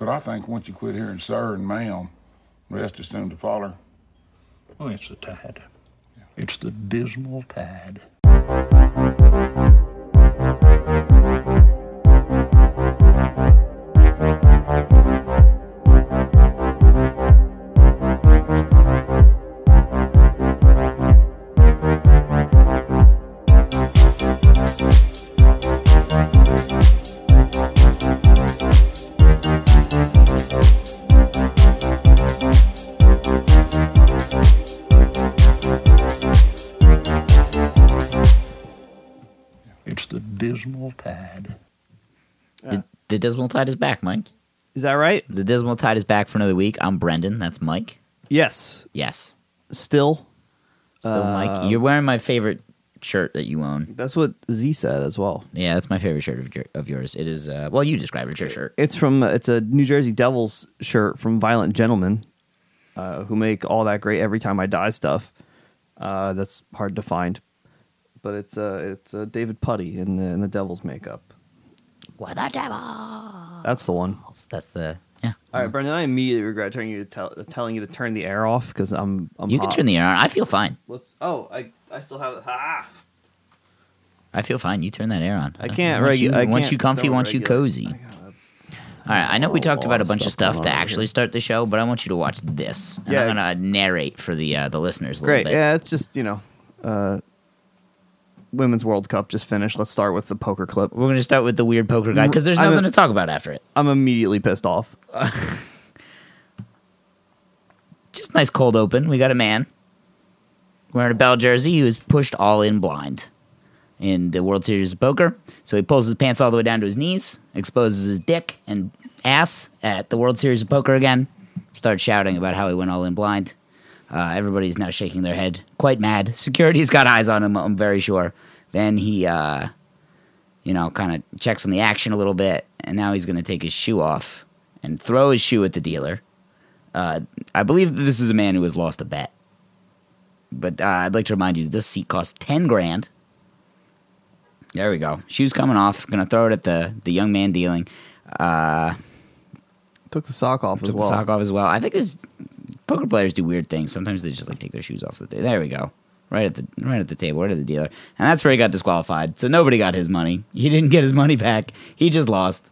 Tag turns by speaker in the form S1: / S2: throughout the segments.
S1: But I think once you quit hearing sir and ma'am, rest is soon to follow.
S2: Oh, it's the tide. It's the dismal tide. Dismal tide.
S3: The, the Dismal Tide is back, Mike.
S4: Is that right?
S3: The Dismal Tide is back for another week. I'm Brendan. That's Mike.
S4: Yes.
S3: Yes.
S4: Still.
S3: Still Mike. You're wearing my favorite shirt that you own.
S4: That's what Z said as well.
S3: Yeah, that's my favorite shirt of, your, of yours. It is, uh, well, you describe it. It's your shirt.
S4: It's from it's a New Jersey Devils shirt from Violent Gentlemen, uh, who make all that great every time I die stuff. Uh, that's hard to find, but it's uh, it's uh, David Puddy in the in the Devils makeup.
S3: What the devil?
S4: That's the one.
S3: That's the, yeah.
S4: All right, Brendan. I immediately regret telling you to tell, telling you to turn the air off because I'm, I'm
S3: You can turn the air on. I feel fine.
S4: Let's. Oh, I I still have. Ah,
S3: I feel fine. You turn that air on.
S4: I can't
S3: Once
S4: regu-
S3: you,
S4: I
S3: once
S4: can't
S3: you comfy,
S4: don't
S3: once you cozy. All right, I know we talked about a bunch of
S4: stuff
S3: stuff to actually
S4: here.
S3: start the show, but I want you to watch this. And
S4: Yeah.
S3: I'm gonna narrate for the uh, the listeners a little
S4: Great.
S3: bit.
S4: Yeah, it's just you know, uh, Women's World Cup just finished. Let's start with the poker clip.
S3: We're gonna start with the weird poker guy because there's
S4: I'm a-
S3: nothing to talk about after it.
S4: I'm immediately pissed off.
S3: Just nice cold open. We got a man wearing a bell jersey who is pushed all in blind in the World Series of Poker. So he pulls his pants all the way down to his knees, exposes his dick and ass at the World Series of Poker again, starts shouting about how he went all in blind. Uh, everybody's now shaking their head, quite mad. Security's got eyes on him, I'm very sure. Then he, uh, you know, kind of checks on the action a little bit, and now he's going to take his shoe off and throw his shoe at the dealer. Uh, I believe that this is a man who has lost a bet. But uh, I'd like to remind you, this seat costs ten grand. There we go. Shoes coming off. Gonna throw it at the the young man dealing. Uh,
S4: Took the sock off as
S3: took
S4: well.
S3: the sock off as well. I think this poker players do weird things. Sometimes they just like take their shoes off the table. There we go. Right at the right at the table, right at the dealer, and that's where he got disqualified. So nobody got his money. He didn't get his money back. He just lost.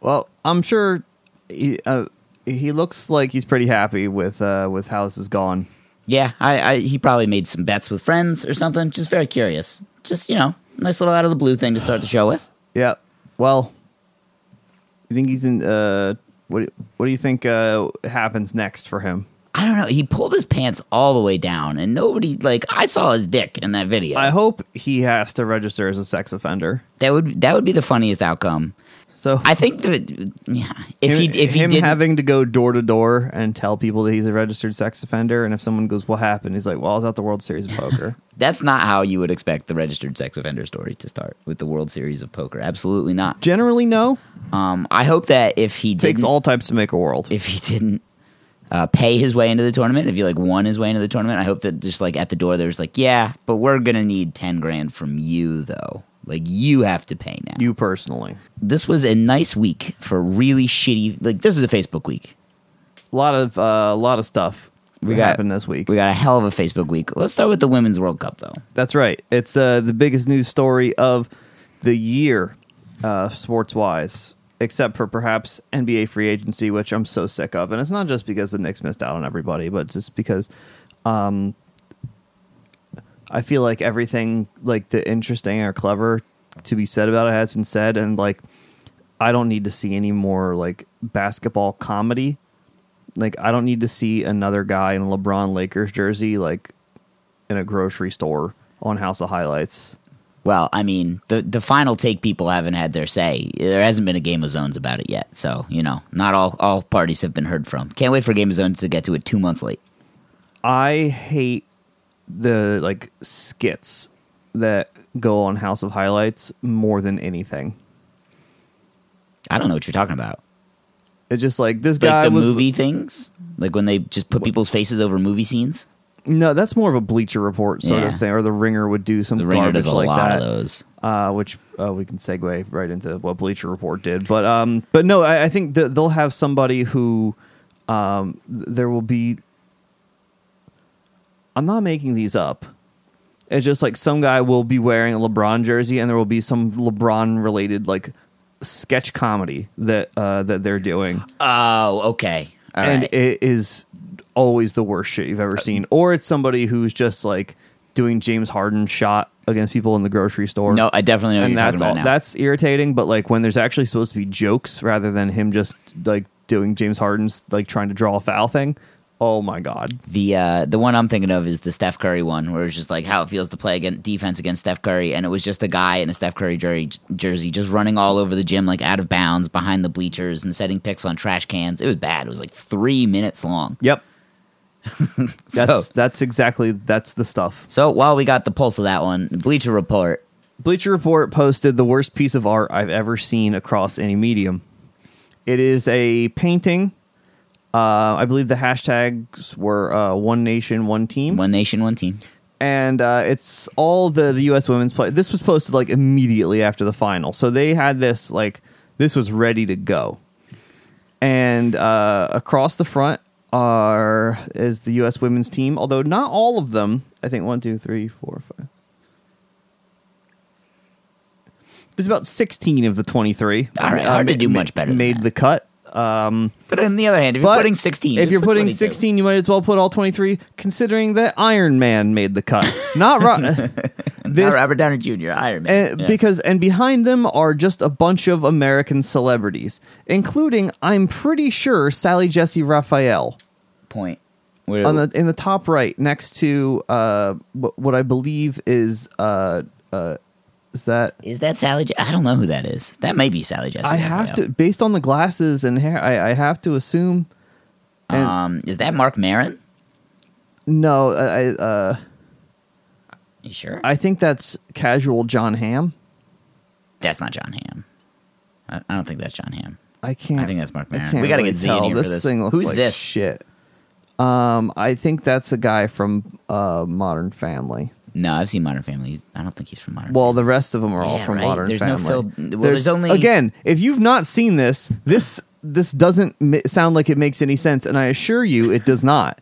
S4: Well, I'm sure he, uh, he looks like he's pretty happy with uh, with how this is gone.
S3: Yeah, I, I he probably made some bets with friends or something. Just very curious. Just you know, nice little out of the blue thing to start the show with.
S4: Yeah. Well, you think he's in? Uh, what What do you think uh, happens next for him?
S3: I don't know. He pulled his pants all the way down, and nobody like I saw his dick in that video.
S4: I hope he has to register as a sex offender.
S3: that would that would be the funniest outcome.
S4: So
S3: I think that yeah, if
S4: him,
S3: he if he
S4: him
S3: did
S4: having to go door to door and tell people that he's a registered sex offender, and if someone goes, "What happened?" He's like, "Well, I was at the World Series of Poker."
S3: that's not how you would expect the registered sex offender story to start with the World Series of Poker. Absolutely not.
S4: Generally, no.
S3: Um, I hope that if he
S4: Takes all types to make a world.
S3: if he didn't uh, pay his way into the tournament, if he like won his way into the tournament, I hope that just like at the door there's like, yeah, but we're gonna need ten grand from you though. Like you have to pay now.
S4: you personally,
S3: this was a nice week for really shitty. Like this is a Facebook week.
S4: a lot of uh, a lot of stuff
S3: We got
S4: happened this week.
S3: We got a hell of a Facebook week. Let's start with the Women's World Cup though.
S4: That's right. It's uh, the biggest news story of the year, uh, sports wise, except for perhaps NBA free agency, which I'm so sick of. And it's not just because the Knicks missed out on everybody, but just because um, I feel like everything like the interesting or clever to be said about it has been said, and like I don't need to see any more like basketball comedy. Like I don't need to see another guy in a LeBron Lakers jersey like in a grocery store on House of Highlights.
S3: Well, I mean, the the final take people haven't had their say. There hasn't been a Game of Zones about it yet, so you know, not all all parties have been heard from. Can't wait for Game of Zones to get to it two months late.
S4: I hate the like skits that go on House of Highlights more than anything.
S3: I don't know what you're talking about.
S4: It's just like this
S3: Like
S4: guy
S3: the
S4: was
S3: movie things, like when they just put people's faces over movie scenes.
S4: No, that's more of a Bleacher Report sort
S3: Yeah.
S4: of thing, or the Ringer would do some
S3: The Ringer does a
S4: like
S3: lot
S4: that.
S3: of those.
S4: uh, which uh, we can segue right into what Bleacher Report did. But um, but no, I, I think they'll have somebody who um, th- there will be. I'm not making these up. It's just like some guy will be wearing a LeBron jersey, and there will be some LeBron related like sketch comedy that uh, that they're doing,
S3: Oh, okay. All
S4: and
S3: right.
S4: it is always the worst shit you've ever seen. Or it's somebody who's just like doing James Harden shot against people in the grocery store
S3: no, I definitely know
S4: and that's all.
S3: now.
S4: That's irritating. But like when there's actually supposed to be jokes rather than him just like doing James Harden's like trying to draw a foul thing. Oh my god!
S3: The uh, the one I'm thinking of is the Steph Curry one, where it's just like how it feels to play against defense against Steph Curry, and it was just a guy in a Steph Curry jer- jersey just running all over the gym like out of bounds behind the bleachers and setting picks on trash cans. It was bad. It was like three minutes long.
S4: Yep. That's
S3: So-
S4: that's exactly that's the stuff.
S3: So while we got the pulse of that one, Bleacher Report.
S4: Bleacher Report posted the worst piece of art I've ever seen across any medium. It is a painting. Uh, I believe the hashtags were uh, "One Nation, One Team."
S3: One nation, one team.
S4: and uh, it's all the the U.S. women's play. This was posted like immediately after the final, so they had this like this was ready to go. And uh, across the front are is the U.S. women's team, although not all of them. I think one, two, three, four, five. There's about 16 of the 23.
S3: All right, hard to do much better than
S4: Made
S3: that.
S4: the cut. Um,
S3: But on the other hand, if you're putting 16,
S4: if you're
S3: put
S4: putting
S3: 22.
S4: 16, you might as well put all 23. Considering that Iron Man made the cut, not Ro-
S3: Not
S4: this,
S3: Robert Downey Jr., Iron Man.
S4: and
S3: Yeah.
S4: because and behind them are just a bunch of American celebrities, including I'm pretty sure Sally Jessy Raphael
S3: point. Where,
S4: on the in the top right next to uh what, what I believe is uh uh is that
S3: is that Sally? Je- I don't know who that is. That may be Sally Jessy.
S4: I have
S3: Raphael.
S4: to based on the glasses and hair I, I have to assume and-
S3: Um, is that Marc Maron?
S4: no I I, uh
S3: You sure?
S4: I think that's casual Jon Hamm.
S3: that's not Jon Hamm. I, I don't think that's Jon Hamm.
S4: I can't.
S3: I think that's
S4: Marc
S3: Maron. We gotta
S4: really
S3: get Z in here for
S4: this
S3: this.
S4: thing looks
S3: Who's
S4: like
S3: this?
S4: Shit. Um, I think that's a guy from uh, Modern Family.
S3: No, I've seen Modern Family. He's- I don't think he's from Modern.
S4: Well, the rest of them are all
S3: Yeah,
S4: from
S3: right.
S4: Modern
S3: There's no
S4: Family.
S3: Phil- well, there's only-
S4: again. If you've not seen this, this this doesn't mi- sound like it makes any sense, and I assure you, it does not.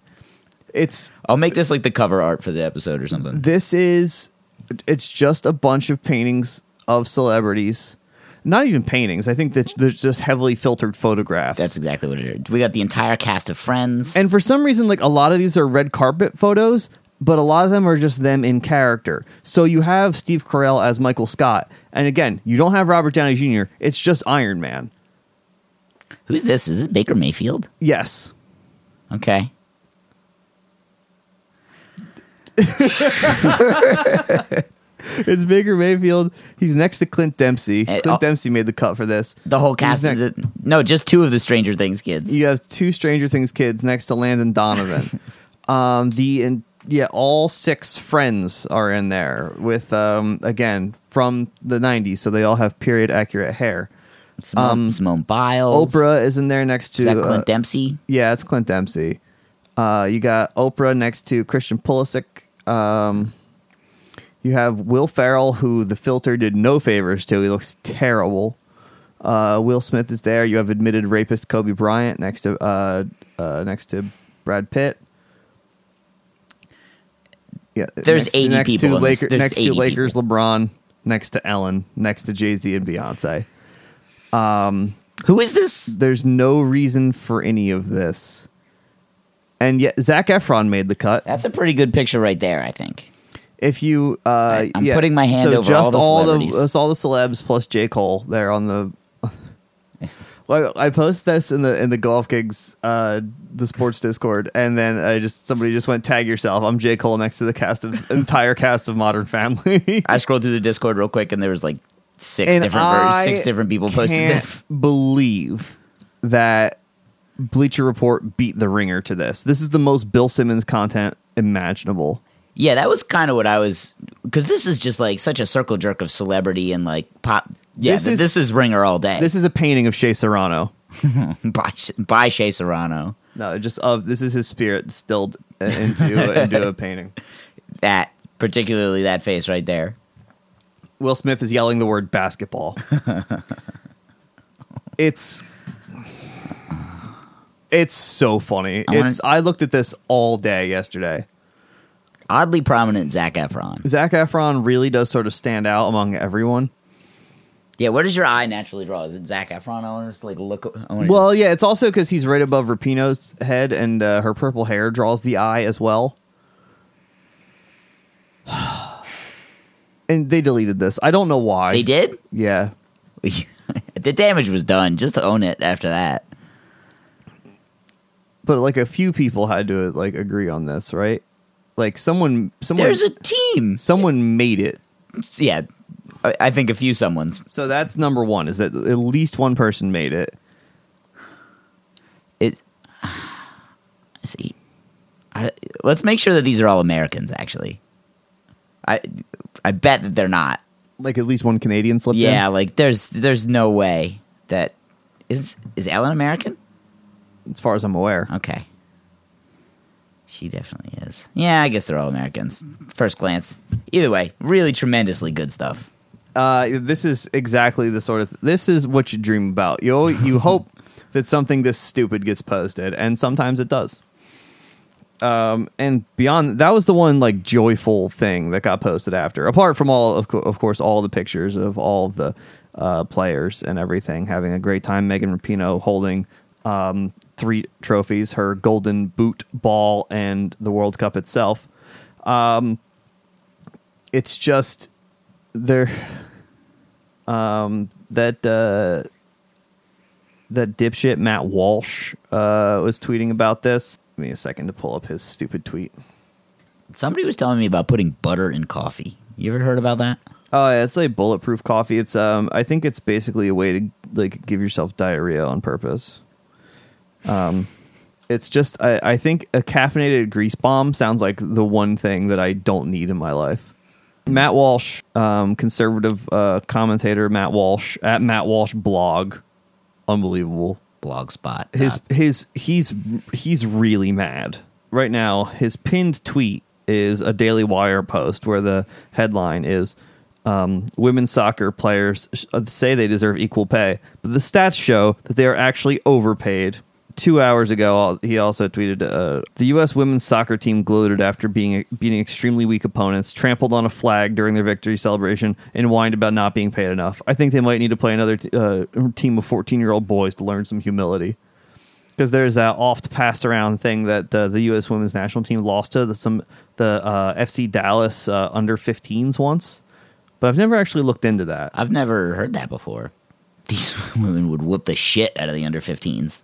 S4: It's
S3: I'll make this like the cover art for the episode or something.
S4: this is it's just a bunch of paintings of celebrities. Not even paintings. I think that there's just heavily filtered photographs.
S3: That's exactly what it is. We got the entire cast of Friends.
S4: And for some reason, like a lot of these are red carpet photos, but a lot of them are just them in character. So you have Steve Carell as Michael Scott, and again, you don't have Robert Downey Jr. It's just Iron Man.
S3: who's this? Is this Baker Mayfield?
S4: Yes,
S3: Okay.
S4: it's Baker Mayfield. He's next to Clint Dempsey.
S3: Eh,
S4: Clint
S3: oh.
S4: Dempsey made the cut for this.
S3: The whole cast. Of the, no, just two of the Stranger Things kids.
S4: You have two Stranger Things kids next to Landon Donovan. um, the and yeah, all six friends are in there with um again from the '90s, so they all have period accurate hair.
S3: Simone,
S4: um,
S3: Simone Biles.
S4: Oprah is in there next to
S3: Is that Clint
S4: uh,
S3: Dempsey?
S4: Yeah, it's Clint Dempsey. Uh, you got Oprah next to Christian Pulisic. Um, you have Will Ferrell, who the filter did no favors to. He looks terrible. Uh, Will Smith is there. You have admitted rapist Kobe Bryant next to uh, uh, next to Brad Pitt. Yeah,
S3: There's
S4: next,
S3: 80
S4: next
S3: people
S4: To. Laker,
S3: There's
S4: next
S3: 80
S4: to Lakers,
S3: people.
S4: LeBron. Next to Ellen. Next to Jay Z and Beyonce.
S3: Um, Who is this?
S4: There's no reason for any of this. And yet, Zac Efron made the cut.
S3: That's a pretty good picture right there. I think.
S4: If you, uh,
S3: I- I'm
S4: yeah,
S3: putting my hand
S4: so
S3: over
S4: just
S3: all the
S4: all the all the celebs plus J Cole there on the. well, I post this in the in the golf gigs, uh, the sports Discord, and then I just somebody just went tag yourself. I'm J Cole next to the cast of entire cast of Modern Family.
S3: I scrolled through the Discord real quick, and there was like six
S4: and
S3: different six different people posted this.
S4: Believe that Bleacher Report beat the ringer to this. This is the most Bill Simmons content imaginable.
S3: Yeah, that was kind of what I was because this is just like such a circle jerk of celebrity and like pop. Yeah,
S4: This
S3: th-
S4: is-
S3: this is Ringer all day.
S4: This is a painting of Shea Serrano.
S3: by by Shea Serrano.
S4: No, just of this is his spirit distilled into into a painting.
S3: That particularly that face right there.
S4: Will Smith is yelling the word basketball. it's it's so funny.
S3: I wanna-
S4: It's I looked at this all day yesterday.
S3: Oddly prominent Zac Efron.
S4: Zac Efron really does sort of stand out among everyone.
S3: Yeah, where does your eye naturally draw? Is it Zac Efron? I want to just like look.
S4: Well, yeah, it's also because he's right above Rapinoe's head, and uh, her purple hair draws the eye as well. and they deleted this. I don't know why.
S3: they did.
S4: Yeah,
S3: the damage was done. Just to own it after that.
S4: but like a few people had to like agree on this, right? Like someone, someone,
S3: There's a team.
S4: someone made it.
S3: Yeah, I, think a few someone's.
S4: So that's number one. Is that at least one person made it?
S3: It's. Let's see. I, let's make sure that these are all Americans. Actually, I I bet that they're not.
S4: Like at least one Canadian slipped in.
S3: Yeah, like there's there's no way that is is Ellen American?
S4: as far as I'm aware.
S3: Okay. She definitely is. Yeah, I guess they're all Americans. First glance. Either way, really tremendously good stuff.
S4: Uh, this is exactly the sort of this is what you dream about. You always, you hope that something this stupid gets posted, and sometimes it does. Um, and beyond that was the one like joyful thing that got posted after. Apart from all of, co- of course all the pictures of all of the uh, players and everything having a great time. Megan Rapinoe holding um, three trophies: her Golden Boot ball and the World Cup itself. Um, it's just there um that uh that dipshit Matt Walsh uh was tweeting about this. Give me a second to pull up his stupid tweet.
S3: Somebody was telling me about putting butter in coffee. You ever heard about that?
S4: Oh yeah, it's like bulletproof coffee. It's um I think it's basically a way to like give yourself diarrhea on purpose. Um it's just I, I think a caffeinated grease bomb sounds like the one thing that I don't need in my life. Matt Walsh, um, conservative uh, commentator Matt Walsh at Matt Walsh blog, unbelievable.
S3: Blogspot.
S4: His his he's he's really mad right now. His pinned tweet is a Daily Wire post where the headline is um, "Women's soccer players sh- say they deserve equal pay, but the stats show that they are actually overpaid." Two hours ago, he also tweeted, uh, "The U.S. women's soccer team gloated after being beating extremely weak opponents, trampled on a flag during their victory celebration, and whined about not being paid enough. I think they might need to play another t- uh, team of 14 year old boys to learn some humility." because there's that oft passed around thing that uh, the U.S. women's national team lost to the, some the uh, FC Dallas uh, under 15s once, but I've never actually looked into that.
S3: I've never heard that before. These women would whoop the shit out of the under 15s.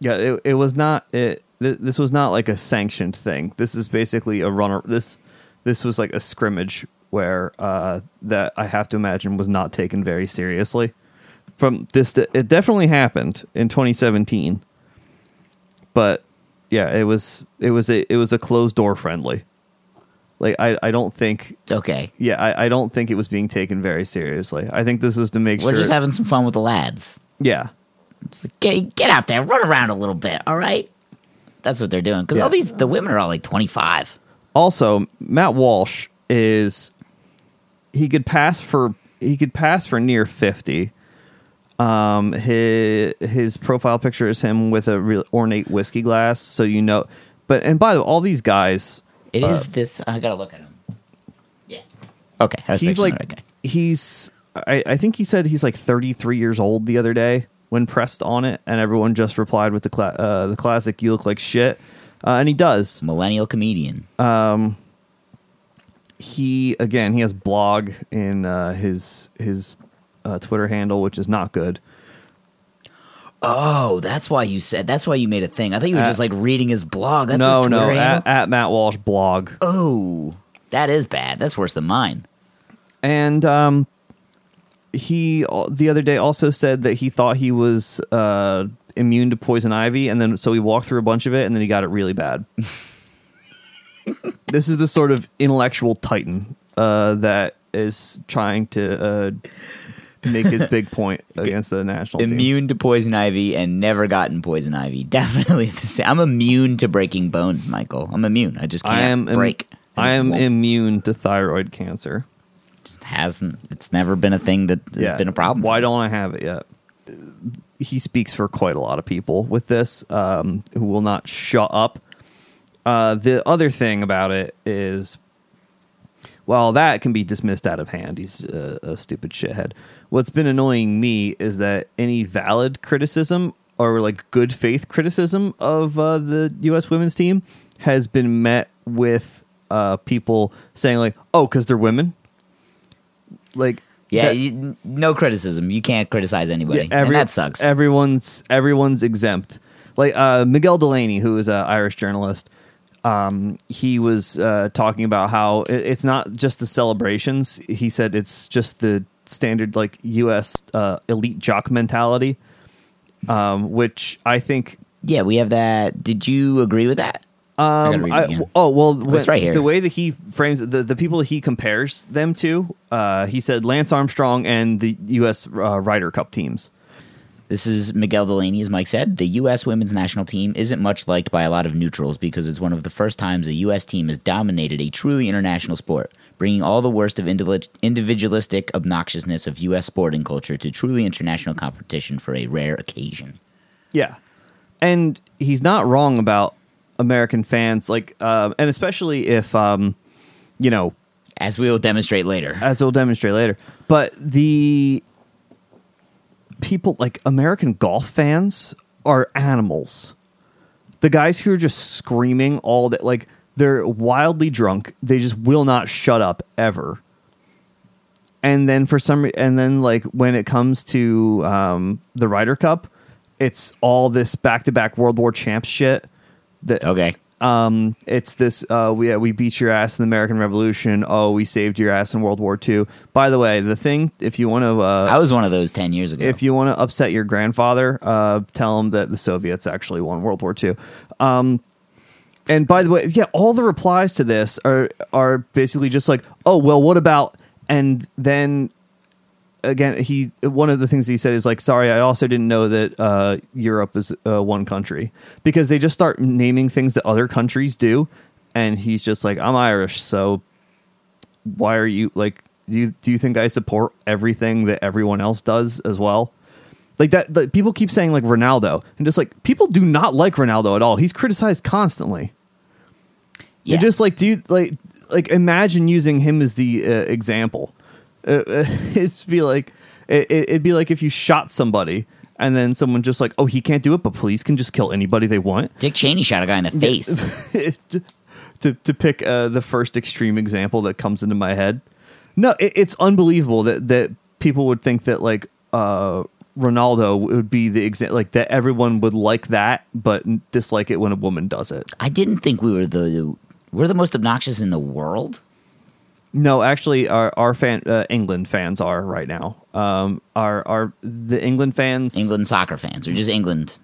S4: Yeah, it, it was not. It th- this was not like a sanctioned thing. This is basically a runner. This this was like a scrimmage where uh, that I have to imagine was not taken very seriously. From this, it definitely happened in 2017, but yeah, it was it was a it was a closed door friendly. Like I, I don't think
S3: okay.
S4: yeah I, I don't think it was being taken very seriously. I think this was to make sure
S3: We're
S4: sure
S3: just having some fun with the lads.
S4: yeah
S3: like, get, get out there, run around a little bit, all right? That's what they're doing. Because
S4: Yeah.
S3: all these, the women are all like 25.
S4: also Matt Walsh is he could pass for he could pass for near 50 um his his profile picture is him with a real ornate whiskey glass so you know but and by the way all these guys
S3: It is
S4: Uh,
S3: this, I gotta look at him. Yeah. Okay.
S4: He's like he's I, I think he said he's like 33 years old the other day when pressed on it and everyone just replied with the cla- uh, the classic you look like shit uh, and he does
S3: millennial comedian.
S4: he again he has blog in uh, his his uh, Twitter handle, which is not good.
S3: Oh, that's why you said. That's why you made a thing. I thought you were
S4: Uh,
S3: just like reading his blog. That's
S4: no, no, at, at Matt Walsh blog,
S3: oh, that is bad. That's worse than mine.
S4: and um, he uh, the other day also said that he thought he was uh, immune to poison ivy, and then so he walked through a bunch of it, and then he got it really bad. this is the sort of intellectual titan uh, that is trying to uh, make his big point against the national team.
S3: immune to poison ivy and never gotten poison ivy. Definitely the same. I'm immune to breaking bones, Michael. I'm immune. I just can't
S4: I am im-
S3: break.
S4: I am
S3: won't.
S4: immune to thyroid cancer.
S3: Hasn't. It's never been a thing that has been a problem.
S4: Why don't I have it yet? He speaks for quite a lot of people with this um, who will not shut up. Uh, the other thing about it is, well, that can be dismissed out of hand. He's a, a stupid shithead. What's been annoying me is that any valid criticism or like good faith criticism of uh, the U.S. women's team has been met with uh, people saying like, "Oh, because they're women." Like,
S3: Yeah,
S4: that-
S3: you, no criticism. You can't criticize anybody,
S4: yeah, every-
S3: and that sucks.
S4: Everyone's everyone's exempt. Like uh, Miguel Delaney, who is an Irish journalist, um, he was uh, talking about how it, it's not just the celebrations. He said it's just the standard like U.S. Uh, elite jock mentality, um, which I think
S3: yeah, we have that. Did you agree with that?
S4: Um, I- oh well, when-
S3: right here.
S4: the way that he frames the the people that he compares them to, uh, he said Lance Armstrong and the U.S. Uh, Ryder Cup teams.
S3: This is Miguel Delaney, as Mike said. The U.S. women's national team isn't much liked by a lot of neutrals because it's one of the first times a U.S. team has dominated a truly international sport, bringing all the worst of individualistic obnoxiousness of U.S. sporting culture to truly international competition for a rare occasion.
S4: Yeah, and he's not wrong about American fans, like, uh, and especially if, um, you know,
S3: As we will demonstrate later.
S4: as we'll demonstrate later. But the people, like American golf fans, are animals. The guys who are just screaming all that, like, they're wildly drunk. They just will not shut up ever. And then for some, and then like when it comes to um, the Ryder Cup, it's all this back-to-back World War champs shit. That
S3: Okay.
S4: um, it's this. Uh, we we beat your ass in the American Revolution. Oh, we saved your ass in World War II. By the way, the thing, if you want to, uh, I
S3: was one of those 10 years ago.
S4: if you want to upset your grandfather, uh, tell him that the Soviets actually won World War II. Um, and by the way, yeah, all the replies to this are are basically just like, oh well, what about? And then again, he one of the things he said is like, sorry, I also didn't know that uh, Europe is uh, one country because they just start naming things that other countries do, and he's just like, I'm Irish, so why are you like? Do you do you think I support everything that everyone else does as well? Like that, like, people keep saying like Ronaldo, and just like people do not like Ronaldo at all. He's criticized constantly.
S3: yeah.
S4: And just like, do you like like imagine using him as the uh, example? Uh, uh, it'd be like it, it- it'd be like if you shot somebody and then someone just like, oh, he can't do it, but police can just kill anybody they want.
S3: Dick Cheney shot a guy in the face.
S4: to to pick uh, the first extreme example that comes into my head. No, it, it's unbelievable that that people would think that like uh, Ronaldo would be the example, like that everyone would like that, but dislike it when a woman does it.
S3: I didn't think we were the we're the most obnoxious in the world.
S4: No, actually, our our fan uh, England fans are right now. Um, our our the England fans.
S3: England soccer fans, or just England,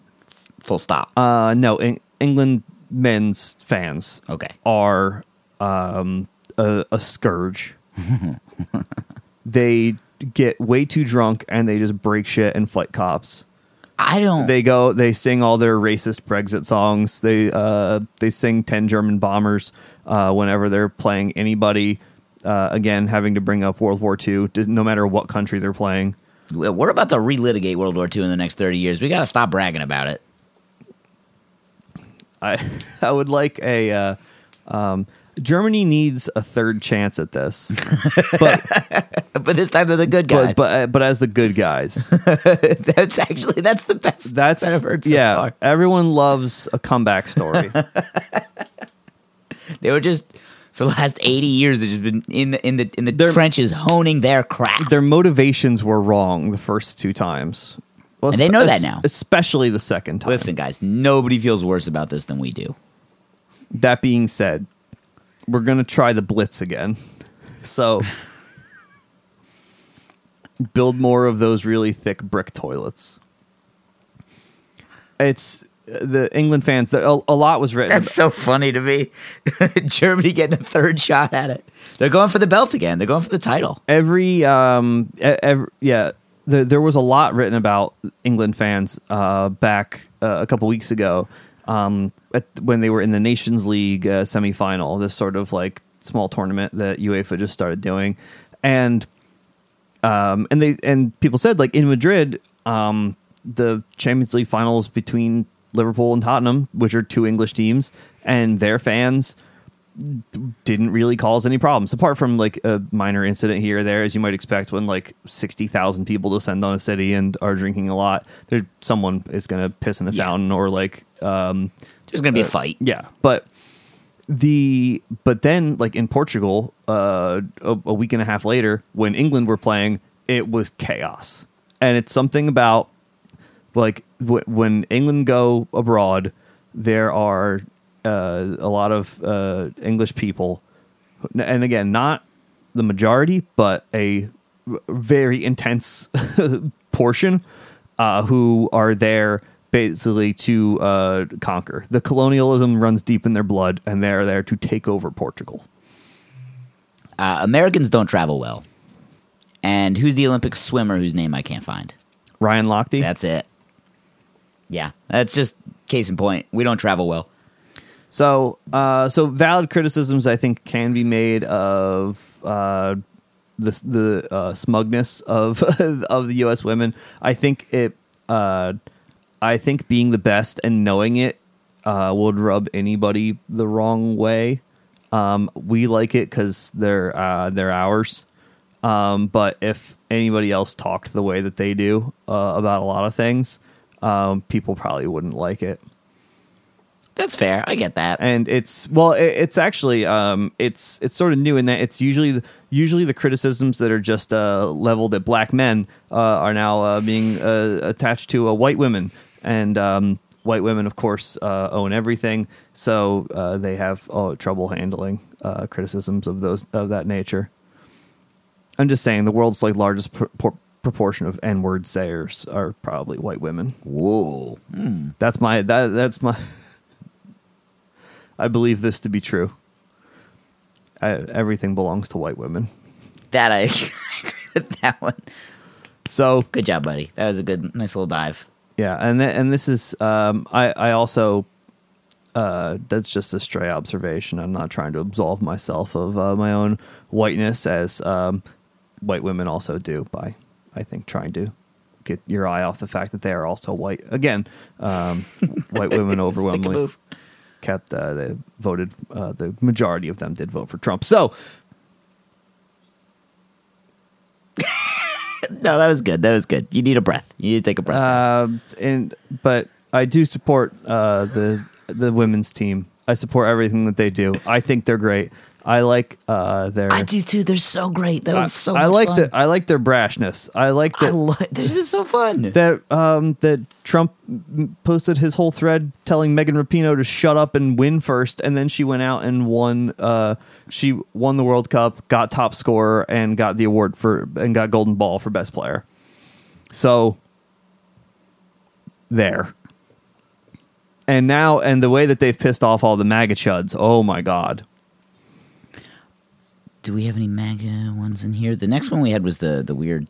S3: full stop.
S4: Uh, no, Eng- England men's fans.
S3: Okay.
S4: Are um a, a scourge. they get way too drunk and they just break shit and fight cops.
S3: I don't.
S4: They go, they sing all their racist Brexit songs. They uh, they sing ten German bombers uh, whenever they're playing anybody. Uh, again, having to bring up World War II, no matter what country they're playing.
S3: we're about to relitigate World War II in the next thirty years. We got to stop bragging about it.
S4: I I would like a uh, um, Germany needs a third chance at this, but
S3: But this time they're the good guys.
S4: but but, uh, but as the good guys.
S3: that's actually that's the best.
S4: That's
S3: that I've heard so
S4: yeah.
S3: far.
S4: Everyone loves a comeback story.
S3: They were just for the last eighty years. They've just been in the in the in the
S4: They're-
S3: trenches honing their craft.
S4: Their motivations were wrong the first two times. Well,
S3: And they know that now.
S4: especially the second time.
S3: Listen, guys, nobody feels worse about this than we do.
S4: That being said, we're gonna try the blitz again. So build more of those really thick brick toilets. It's the England fans. that A, a lot was written.
S3: That's so funny to me. Germany getting a third shot at it. They're going for the belt again. They're going for the title.
S4: every um e- ev yeah there, there was a lot written about England fans uh, back uh, a couple weeks ago um, at, when they were in the Nations League uh, semifinal. This sort of like small tournament that UEFA just started doing, and um, and they and people said like in Madrid, um, the Champions League finals between Liverpool and Tottenham, which are two English teams, and their fans didn't really cause any problems apart from like a minor incident here or there as you might expect when like 60,000 people descend on a city and are drinking a lot there someone is going to piss in a
S3: Yeah.
S4: fountain or like um
S3: There's gonna be a fight.
S4: yeah but the but then like in Portugal uh a, a week and a half later when England were playing it was chaos and it's something about like w- when England go abroad there are uh, a lot of uh, English people and again not the majority but a very intense portion uh, who are there basically to uh, conquer. The colonialism runs deep in their blood, and they're there to take over Portugal.
S3: Uh, Americans don't travel well. And who's the Olympic swimmer whose name I can't find?
S4: Ryan Lochte.
S3: That's it. Yeah, that's just case in point. We don't travel well.
S4: So, uh, so valid criticisms I think can be made of uh, the the uh, smugness of of the U.S. women. I think it. Uh, I think being the best and knowing it uh, would rub anybody the wrong way. Um, we like it because they're uh, they're ours. Um, but if anybody else talked the way that they do about a lot of things, um, people probably wouldn't like it
S3: That's fair. I get that.
S4: and it's well it, it's actually um it's it's sort of new in that it's usually usually the criticisms that are just uh leveled at black men uh, are now uh, being uh, attached to uh, white women and um white women of course uh, own everything so uh, they have uh, trouble handling uh, criticisms of those of that nature i'm just saying the world's like largest proportion of n-word sayers are probably white women
S3: Whoa.
S4: that's my that that's my. I believe this to be true. I, everything belongs to white women.
S3: That I agree with that one.
S4: So
S3: Good job, buddy. That was a good, nice little dive.
S4: yeah, and th- and this is um, I I also uh, that's just a stray observation. I'm not trying to absolve myself of uh, my own whiteness as um, white women also do by I think trying to get your eye off the fact that they are also white. Again, um, white women overwhelmingly kept uh, they voted uh, the majority of them did vote for Trump. So
S3: No, that was good. That was good. You need a breath. You need to take a breath.
S4: uh, and but I do support uh, the the women's team. I support everything that they do. I think they're great. I like uh, their.
S3: I do too. They're so great. That was so.
S4: I like
S3: fun.
S4: the I like their brashness. I like
S3: I
S4: that
S3: lo- this was so fun.
S4: that um that Trump posted his whole thread telling Megan Rapinoe to shut up and win first, and then she went out and won. Uh, she won the World Cup, got top scorer, and got the award for and got Golden Ball for best player. So there. And now, and the way that they've pissed off all the MAGA chuds, oh my god!
S3: Do we have any MAGA ones in here? The next one we had was the the weird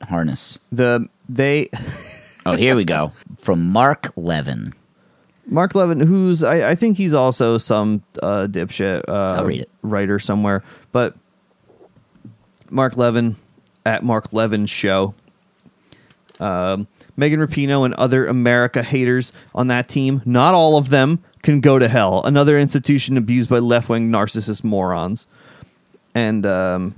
S3: harness.
S4: The they
S3: Oh, here we go. From Mark Levin.
S4: Mark Levin, who's I, I think he's also some uh, dipshit uh,
S3: I'll read it.
S4: writer somewhere, but Mark Levin at Mark Levin's show. Um, Megan Rapinoe and other America haters on that team, not all of them, can go to hell. Another institution abused by left wing narcissist morons. And um,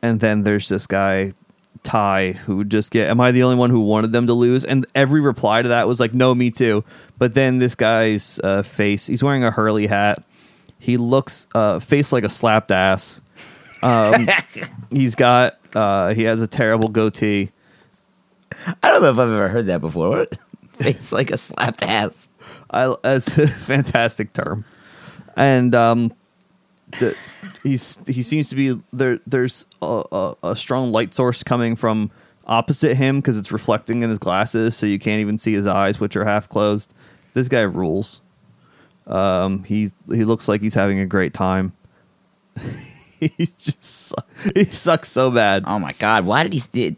S4: and then there's this guy Ty who would just get. Am I the only one who wanted them to lose? And every reply to that was like, no, me too. But then this guy's uh, face. He's wearing a Hurley hat. He looks uh, face like a slapped ass. Um, he's got. Uh, he has a terrible goatee.
S3: I don't know if I've ever heard that before. What? Face like a slapped ass.
S4: I, that's a fantastic term. And um, the, he's he seems to be there. There's a, a, a strong light source coming from opposite him because it's reflecting in his glasses, so you can't even see his eyes, which are half closed. This guy rules. Um, he he looks like he's having a great time. he's just he sucks so bad.
S3: Oh my god! Why did he?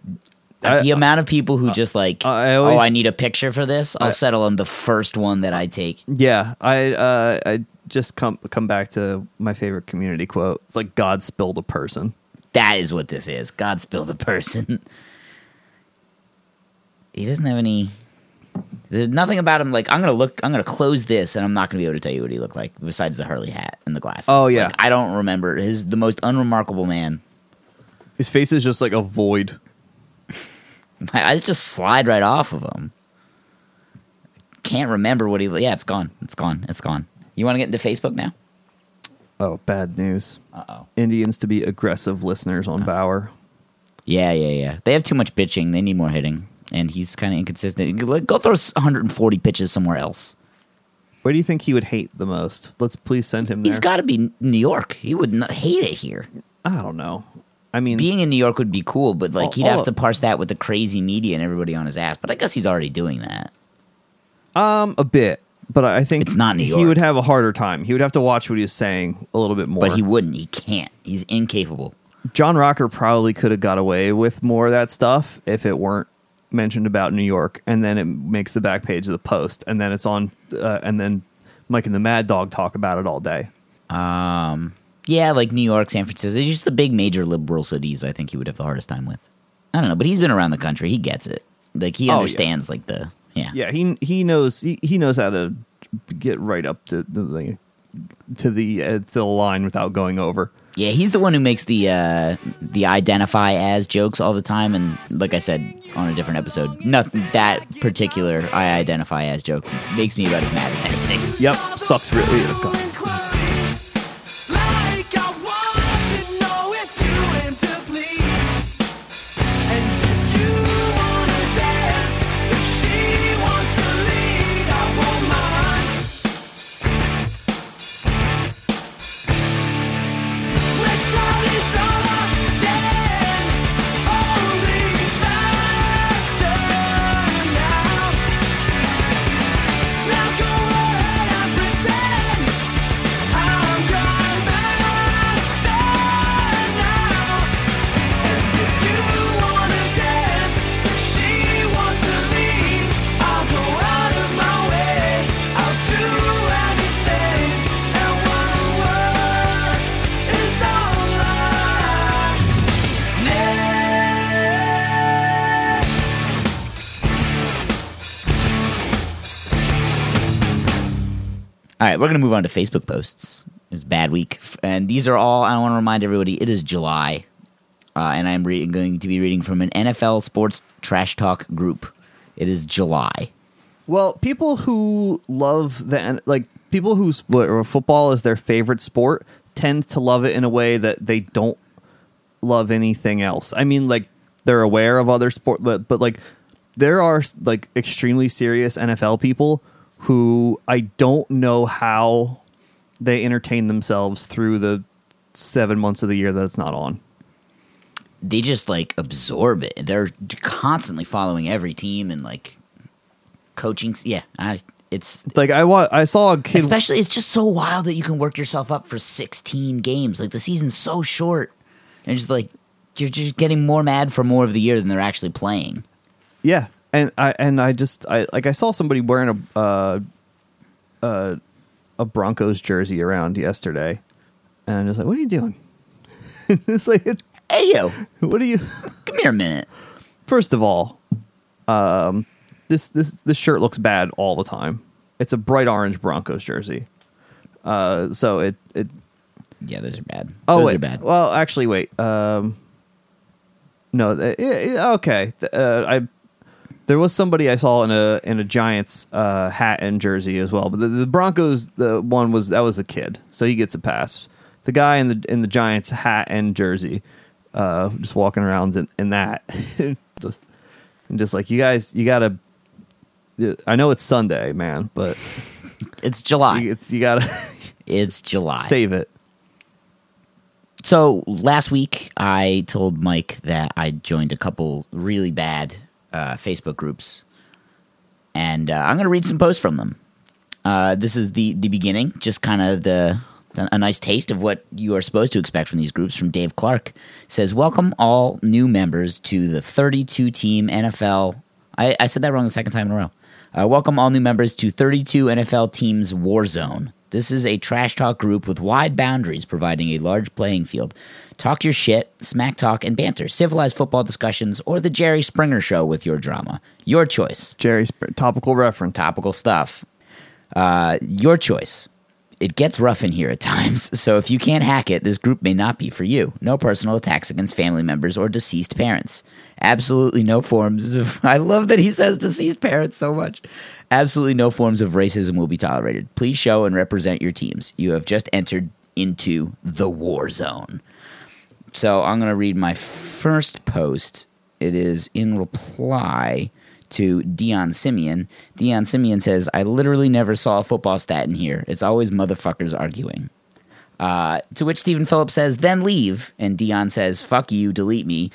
S3: It, the amount of people who just like,
S4: I always-
S3: oh, I need a picture for this. I'll settle on the first one that I take.
S4: Yeah, I uh, I just come come back to my favorite community quote. It's like God spilled a person.
S3: That is what this is. God spilled a person. he doesn't have any. There's nothing about him. Like I'm gonna look. I'm gonna close this, and I'm not gonna be able to tell you what he looked like besides the Hurley hat and the glasses.
S4: Oh, yeah.
S3: Like, I don't remember. His the most unremarkable man.
S4: His face is just like a void.
S3: My eyes just slide right off of him. Can't remember what he. Yeah, it's gone. It's gone. It's gone. You want to get into Facebook now?
S4: Oh, bad news.
S3: Uh oh.
S4: Indians to be aggressive listeners on Bauer.
S3: Yeah, yeah, yeah. They have too much pitching. They need more hitting, and he's kind of inconsistent. Go throw 140 pitches somewhere else.
S4: Where do you think he would hate the most? Let's please send him there.
S3: He's got to be New York. He would not hate it here.
S4: I don't know. I mean,
S3: Being in New York would be cool, but like
S4: All-
S3: he'd
S4: all
S3: have
S4: of-
S3: to parse that with the crazy media and everybody on his ass. But I guess he's already doing that.
S4: um, a bit, but I think
S3: It's not New
S4: He would have a harder time. He would have to watch what he's saying a little bit more.
S3: But he wouldn't. He can't. He's incapable.
S4: John Rocker probably could have got away with more of that stuff if it weren't mentioned about New York, and then it makes the back page of the Post, and then it's on, uh, and then Mike and the Mad Dog talk about it all day.
S3: Um, yeah, like New York, San Francisco. Just the big major liberal cities. I think he would have the hardest time with. I don't know, but he's been around the country. He gets it. Like he
S4: Oh, yeah.
S3: understands. Like the yeah.
S4: Yeah, he he knows he, he knows how to get right up to the to the uh, to the line without going over.
S3: Yeah, he's the one who makes the uh, the identify as jokes all the time, and like I said on a different episode, nothing that particular I identify as joke makes me about as mad as anything.
S4: Yep, sucks really.
S3: We're gonna move on to Facebook posts. It was a bad week, and these are all. I want to remind everybody, it is July, uh, and I'm re- going to be reading from an NFL sports trash talk group. It is July.
S4: Well, people who love the like people or football is their favorite sport tend to love it in a way that they don't love anything else. I mean, like they're aware of other sport, but but like there are like extremely serious NFL people who I don't know how they entertain themselves through the seven months of the year that it's not on.
S3: they just like absorb it. They're constantly following every team and like coaching. Yeah, I, it's
S4: Like I wa- I saw a kid
S3: especially it's just so wild that you can work yourself up for 16 games. Like the season's so short, and just like you're just getting more mad for more of the year than they're actually playing.
S4: Yeah, and I and I just I like I saw somebody wearing a uh, uh, a Broncos jersey around yesterday, and I'm just like, what are you doing? it's like,
S3: Hey yo,
S4: what are you?
S3: come here a minute.
S4: First of all, um, this this this shirt looks bad all the time. It's a bright orange Broncos jersey. Uh, so it it
S3: Yeah, those are bad.
S4: Oh
S3: those
S4: wait.
S3: are bad.
S4: Well, actually, wait. Um, no. okay. Uh, I there was somebody I saw in a in a Giants uh, hat and jersey as well, but the, the Broncos the one was that was a kid, so he gets a pass. The guy in the in the Giants hat and jersey, uh, just walking around in, in that, just, and just like you guys, you gotta. I know it's Sunday, man, but
S3: It's July.
S4: you, it's, you gotta
S3: It's July.
S4: save it.
S3: So last week, I told Mike that I joined a couple really bad uh, Facebook groups, and uh, I'm going to read some posts from them. Uh, this is the the beginning, just kind of the a nice taste of what you are supposed to expect from these groups from Dave Clark. Says welcome all new members to the 32 team NFL I, I said that wrong the second time in a row. Uh, welcome all new members to 32 NFL teams Warzone. This is a trash talk group with wide boundaries providing a large playing field talk your shit smack talk and banter civilized football discussions or the Jerry Springer show with your drama your choice
S4: Jerry's topical reference.
S3: topical stuff. Uh, your choice. It gets rough in here at times, so if you can't hack it, this group may not be for you. No personal attacks against family members or deceased parents. Absolutely no forms of. I love that he says deceased parents so much. Absolutely no forms of racism will be tolerated. Please show and represent your teams. You have just entered into the war zone. So I'm going to read my first post. It is in reply to Dion Simeon. Dion Simeon says, I literally never saw a football stat in here. It's always motherfuckers arguing. Uh, to which Stephen Phillips says, then leave. And Dion says, fuck you, delete me.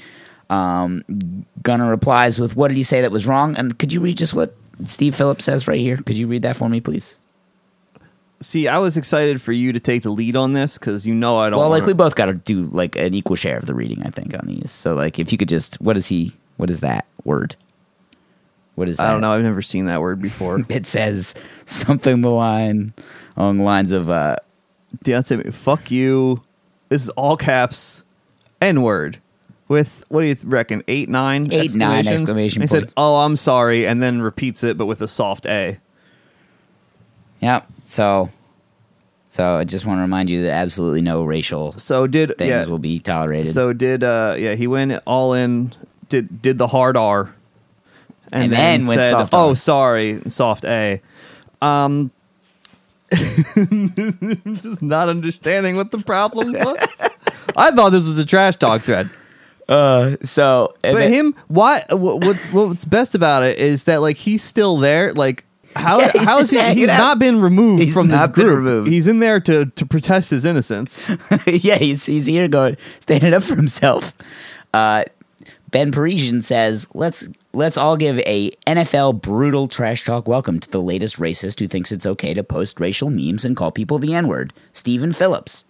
S3: Um, Gunnar replies with, what did you say that was wrong? And could you read just what Steve Phillips says right here? Could you read that for me, please?
S4: See, I was excited for you to take the lead on this because you know I don't.
S3: Well, like
S4: wanna-
S3: we both got to do like an equal share of the reading, I think, on these. So, like, if you could just, what is he? What is that word? What is that?
S4: I don't know. I've never seen that word before.
S3: It says something the line along the lines of, uh,
S4: Deion said, "Fuck you." This is all caps, N word. With what do you reckon? Eight, nine,
S3: Eight, nine exclamation
S4: He said, "Oh, I'm sorry," and then repeats it, but with a soft A.
S3: yeah. So, so I just want to remind you that absolutely no racial
S4: So did
S3: things
S4: yeah.
S3: will be tolerated.
S4: So did uh yeah he went all in did did the hard R
S3: And then went
S4: said,
S3: soft
S4: oh
S3: R."
S4: sorry soft A um just not understanding what the problem was I thought this was a trash talk thread
S3: uh, so, and
S4: but
S3: then-
S4: him why what what- what's best about it is that like he's still there like how
S3: Yeah, he's
S4: how is he he's
S3: out.
S4: not been removed
S3: He's
S4: from the group
S3: removed.
S4: he's in there to to protest his innocence
S3: yeah, he's he's here going standing up for himself. Uh, ben Parisian says, "Let's let's all give a NFL brutal trash talk welcome to the latest racist who thinks it's okay to post racial memes and call people the N word, Stephen Phillips."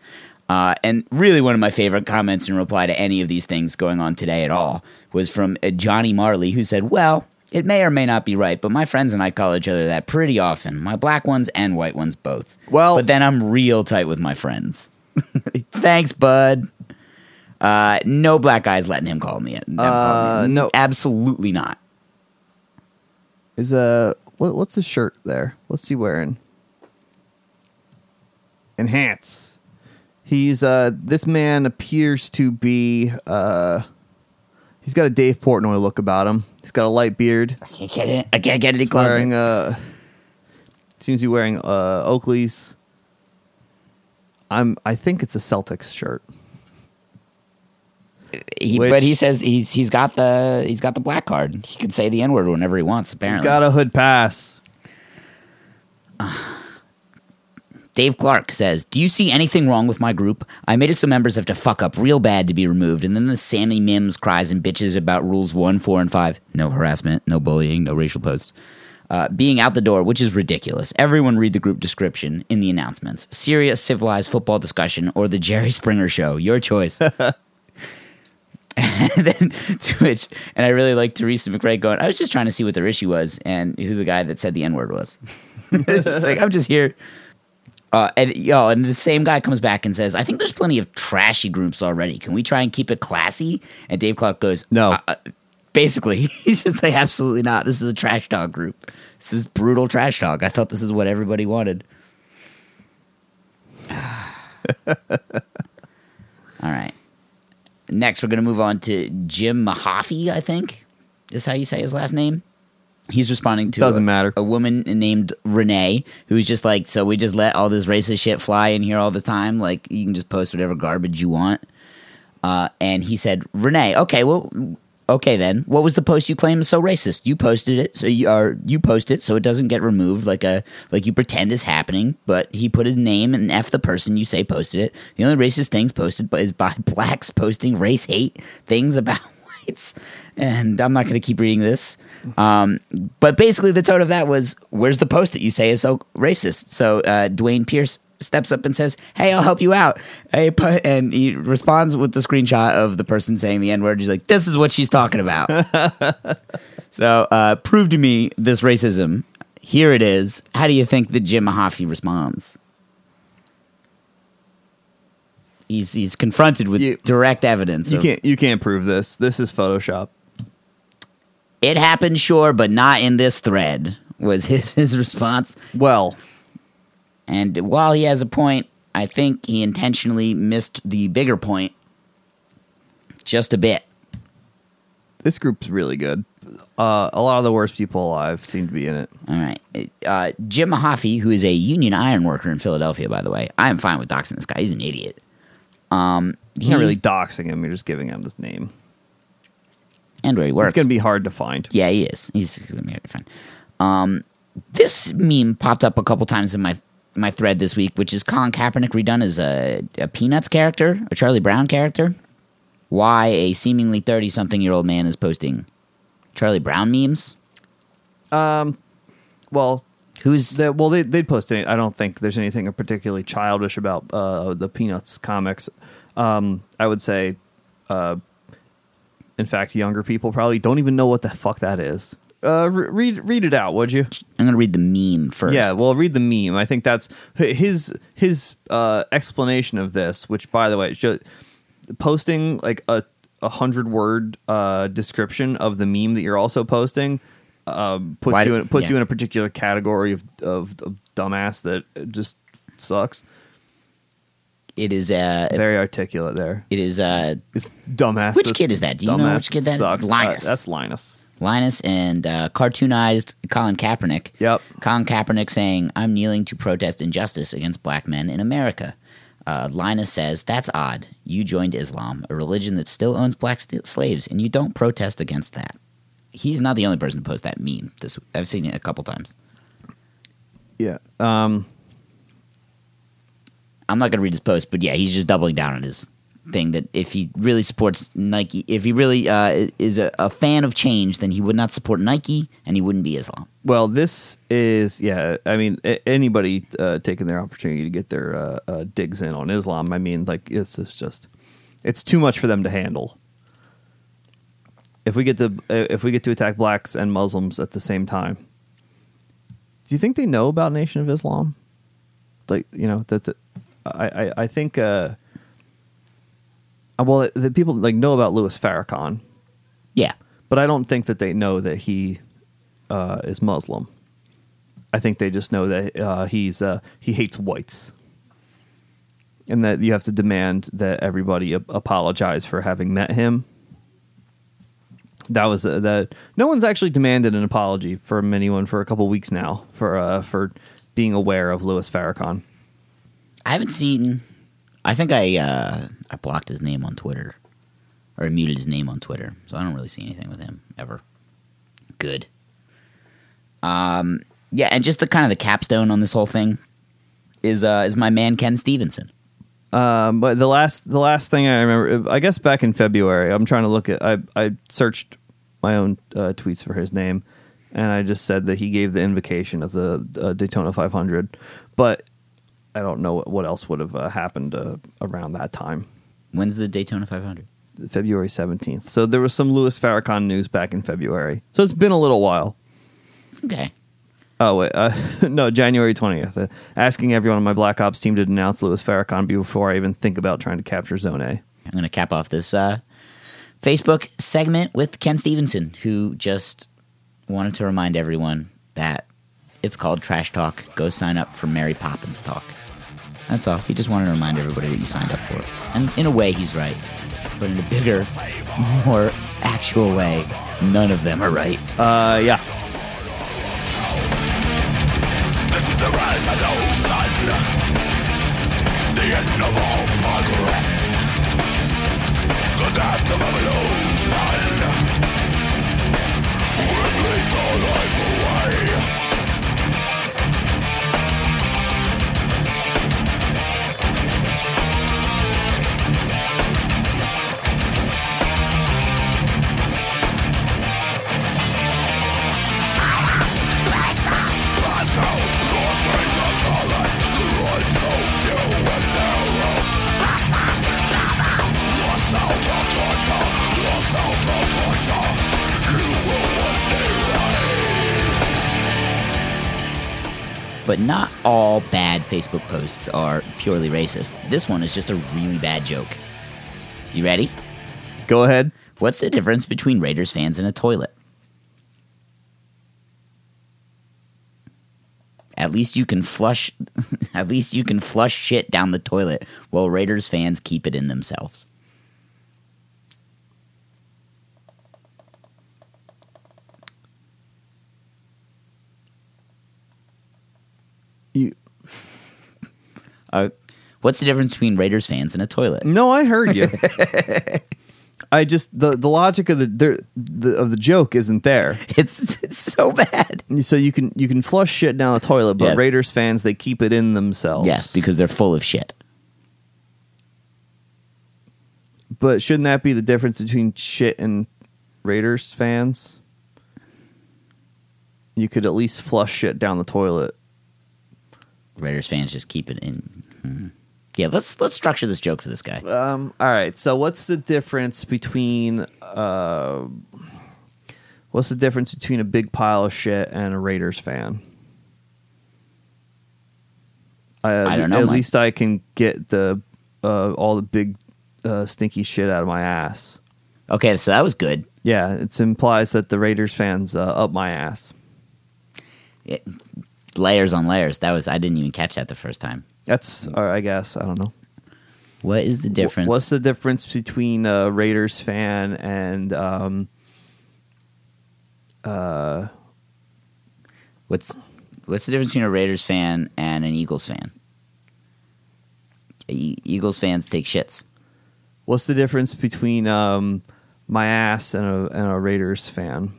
S3: Uh, and really, one of my favorite comments in reply to any of these things going on today at all was from uh, Johnny Marley, who said, "Well." It may or may not be right, but my friends and I call each other that pretty often. My black ones and white ones both.
S4: Well-
S3: but then I'm real tight with my friends. Thanks, bud. Uh, no black guys letting him call me it. me-
S4: Uh, no.
S3: absolutely not.
S4: is uh what, what's his shirt there? What's he wearing? Enhance. He's uh this man appears to be uh he's got a Dave Portnoy look about him. He's got a light beard.
S3: I can't get it. I can't get any closer.
S4: wearing uh seems to be wearing uh Oakley's. I'm I think it's a Celtics shirt.
S3: he,
S4: which-
S3: but he says he's he's got the he's got the black card. He can say the n word whenever he wants. Apparently,
S4: He's got a hood pass.
S3: Dave Clark says, "Do you see anything wrong with my group? I made it so members have to fuck up real bad to be removed, and then the Sammy Mims cries and bitches about rules one, four, and five. No harassment, no bullying, no racial posts." Uh, being out the door, which is ridiculous. Everyone read the group description in the announcements. Serious, civilized football discussion or the Jerry Springer show. Your choice. and then to which, and I really like Teresa McRae going, I was just trying to see what their issue was and who the guy that said the N word was. Just like, I'm just here. Uh, and yo, and the same guy comes back and says, "I think there's plenty of trashy groups already. Can we try and keep it classy?" And Dave Clark goes,
S4: No.
S3: Uh, uh, basically, he's just like, "Absolutely not. This is a trash talk group. This is brutal trash talk. I thought this is what everybody wanted." All right. Next, we're going to move on to Jim Mahaffey. I think is how you say his last name. He's responding to
S4: Doesn't
S3: a,
S4: matter.
S3: a woman named Renee who's just like, so we just let all this racist shit fly in here all the time. Like you can just post whatever garbage you want. Uh, and he said, Renee, okay, well, okay then. What was the post you claim is so racist? You posted it, so you are you post it, so it doesn't get removed like a like you pretend is happening. But he put his name and f the person you say posted it. The only racist things posted, but is by blacks posting race hate things about writes, and I'm not going to keep reading this. Um, but basically, the tone of that was, "Where's the post that you say is so racist?" So uh, Dwayne Pierce steps up and says, "Hey, I'll help you out." Hey, and he responds with the screenshot of the person saying the N word. He's like, "This is what she's talking about." so, uh, prove to me this racism. Here it is. How do you think that Jim Mahaffey responds? He's he's confronted with
S4: You-
S3: direct evidence.
S4: You
S3: of-
S4: can't you can't prove this. This is Photoshop.
S3: It happened, sure, but not in this thread. Was his his response.
S4: Well,
S3: And while he has a point, I think he intentionally missed the bigger point just a bit.
S4: this group's really good. Uh, a lot of the worst people alive seem to be in it.
S3: All right. Uh, Jim Mahaffey, who is a union iron worker in Philadelphia, by the way, I am fine with doxing this guy. He's an idiot. Um,
S4: You're not really doxing him. You're just giving him his name.
S3: and where he works.
S4: It's gonna be hard to find.
S3: Yeah, he is. He's, gonna be hard to find. Um, this meme popped up a couple times in my my thread this week, which is Colin Kaepernick redone as a, a Peanuts character, a Charlie Brown character. Why a seemingly thirty something year old man is posting Charlie Brown memes?
S4: Um well,
S3: Who's
S4: That, well, they, they'd post any. I don't think there's anything particularly childish about uh, the Peanuts comics. Um, I would say, uh, in fact, younger people probably don't even know what the fuck that is. Uh, re- read read it out, would you?
S3: I'm gonna read the meme first.
S4: Yeah, well, read the meme. I think that's his his uh, explanation of this. Which, by the way, should, posting like a a hundred word uh, description of the meme that you're also posting um, puts
S3: Why
S4: you in, puts
S3: yeah.
S4: you in a particular category of, of of dumbass that just sucks.
S3: it is. Uh,
S4: Very articulate there.
S3: it is. Uh,
S4: It's dumbass.
S3: Which kid is that? Do you know which kid that-
S4: sucks.
S3: Linus.
S4: Uh, that's Linus.
S3: Linus and uh, cartoonized Colin Kaepernick.
S4: Yep.
S3: Colin Kaepernick saying, I'm kneeling to protest injustice against black men in America. Uh, Linus says, That's odd. You joined Islam, a religion that still owns black st- slaves, and you don't protest against that. He's not the only person to post that meme. This I've seen it a couple times.
S4: Yeah. Um.
S3: I'm not going to read his post, but yeah, he's just doubling down on his thing that if he really supports Nike, if he really uh, is a, a fan of change, then he would not support Nike and he wouldn't be Islam.
S4: Well, this is yeah. I mean, a- anybody uh, taking their opportunity to get their uh, uh, digs in on Islam. I mean, like it's, it's just it's too much for them to handle. If we get to if we get to attack blacks and Muslims at the same time, do you think they know about Nation of Islam? Like you know that the, I, I I think uh, uh, well the people like know about Louis Farrakhan,
S3: Yeah.
S4: but I don't think that they know that he uh, is Muslim. I think they just know that uh, he's uh, he hates whites, and that you have to demand that everybody ap- apologize for having met him. That was uh, that. No one's actually demanded an apology from anyone for a couple weeks now for uh, for being aware of Louis Farrakhan.
S3: I haven't seen. I think I uh, I blocked his name on Twitter, or muted his name on Twitter, so I don't really see anything with him ever. Good. Um. Yeah, and just the kind of the capstone on this whole thing is uh is my man Ken Stevenson.
S4: Um, but the last the last thing I remember, I guess back in February, I'm trying to look at. I I searched my own uh, tweets for his name, and I just said that he gave the invocation of the uh, Daytona 500, but I don't know what, else would have uh, happened uh, around that time,
S3: When's the Daytona 500?
S4: February 17th. So there was some Louis Farrakhan news back in February. So it's been a little while.
S3: Okay.
S4: Oh wait, uh, no, January twentieth. Uh, asking everyone on my Black Ops team to denounce Louis Farrakhan before I even think about trying to capture Zone A.
S3: I'm going to cap off this uh, Facebook segment with Ken Stevenson, who just wanted to remind everyone that it's called Trash Talk. Go sign up for Mary Poppins Talk. That's all. He just wanted to remind everybody that you signed up for it. And in a way, he's right. But in a bigger, more actual way, none of them are right.
S4: Uh, yeah.
S5: Is the ocean, the end of all progress, the death of evolution. It bleeds our life away.
S3: But not all bad Facebook posts are purely racist. This one is just a really bad joke. You ready?
S4: Go ahead.
S3: What's the difference between Raiders fans and a toilet? At least you can flush at least you can flush shit down the toilet while Raiders fans keep it in themselves.
S4: You.
S3: Uh, what's the difference between Raiders fans and a toilet?
S4: No, I heard you. I just the the logic of the, the, the of the joke isn't there.
S3: It's it's so bad.
S4: So you can you can flush shit down the toilet, but
S3: Yes.
S4: Raiders fans they keep it in themselves.
S3: Yes, because they're full of shit.
S4: But shouldn't that be the difference between shit and Raiders fans? You could at least flush shit down the toilet.
S3: Raiders fans just keep it in. Hmm. Yeah, let's let's structure this joke for this guy.
S4: Um, all right. So what's the difference between uh, what's the difference between a big pile of shit and a Raiders fan? I,
S3: I don't know,
S4: At
S3: Mike.
S4: least I can get the uh, all the big uh, stinky shit out of my ass.
S3: Okay, so that was good.
S4: Yeah, it implies that the Raiders fans uh, up my ass.
S3: It- layers on layers. That was I didn't even catch that the first time.
S4: That's, or I guess, I don't know.
S3: What is the difference?
S4: What's the difference between a Raiders fan and um, uh,
S3: What's what's the difference between a Raiders fan and an Eagles fan? E- Eagles fans take shits.
S4: what's the difference between um, my ass and a and a Raiders fan?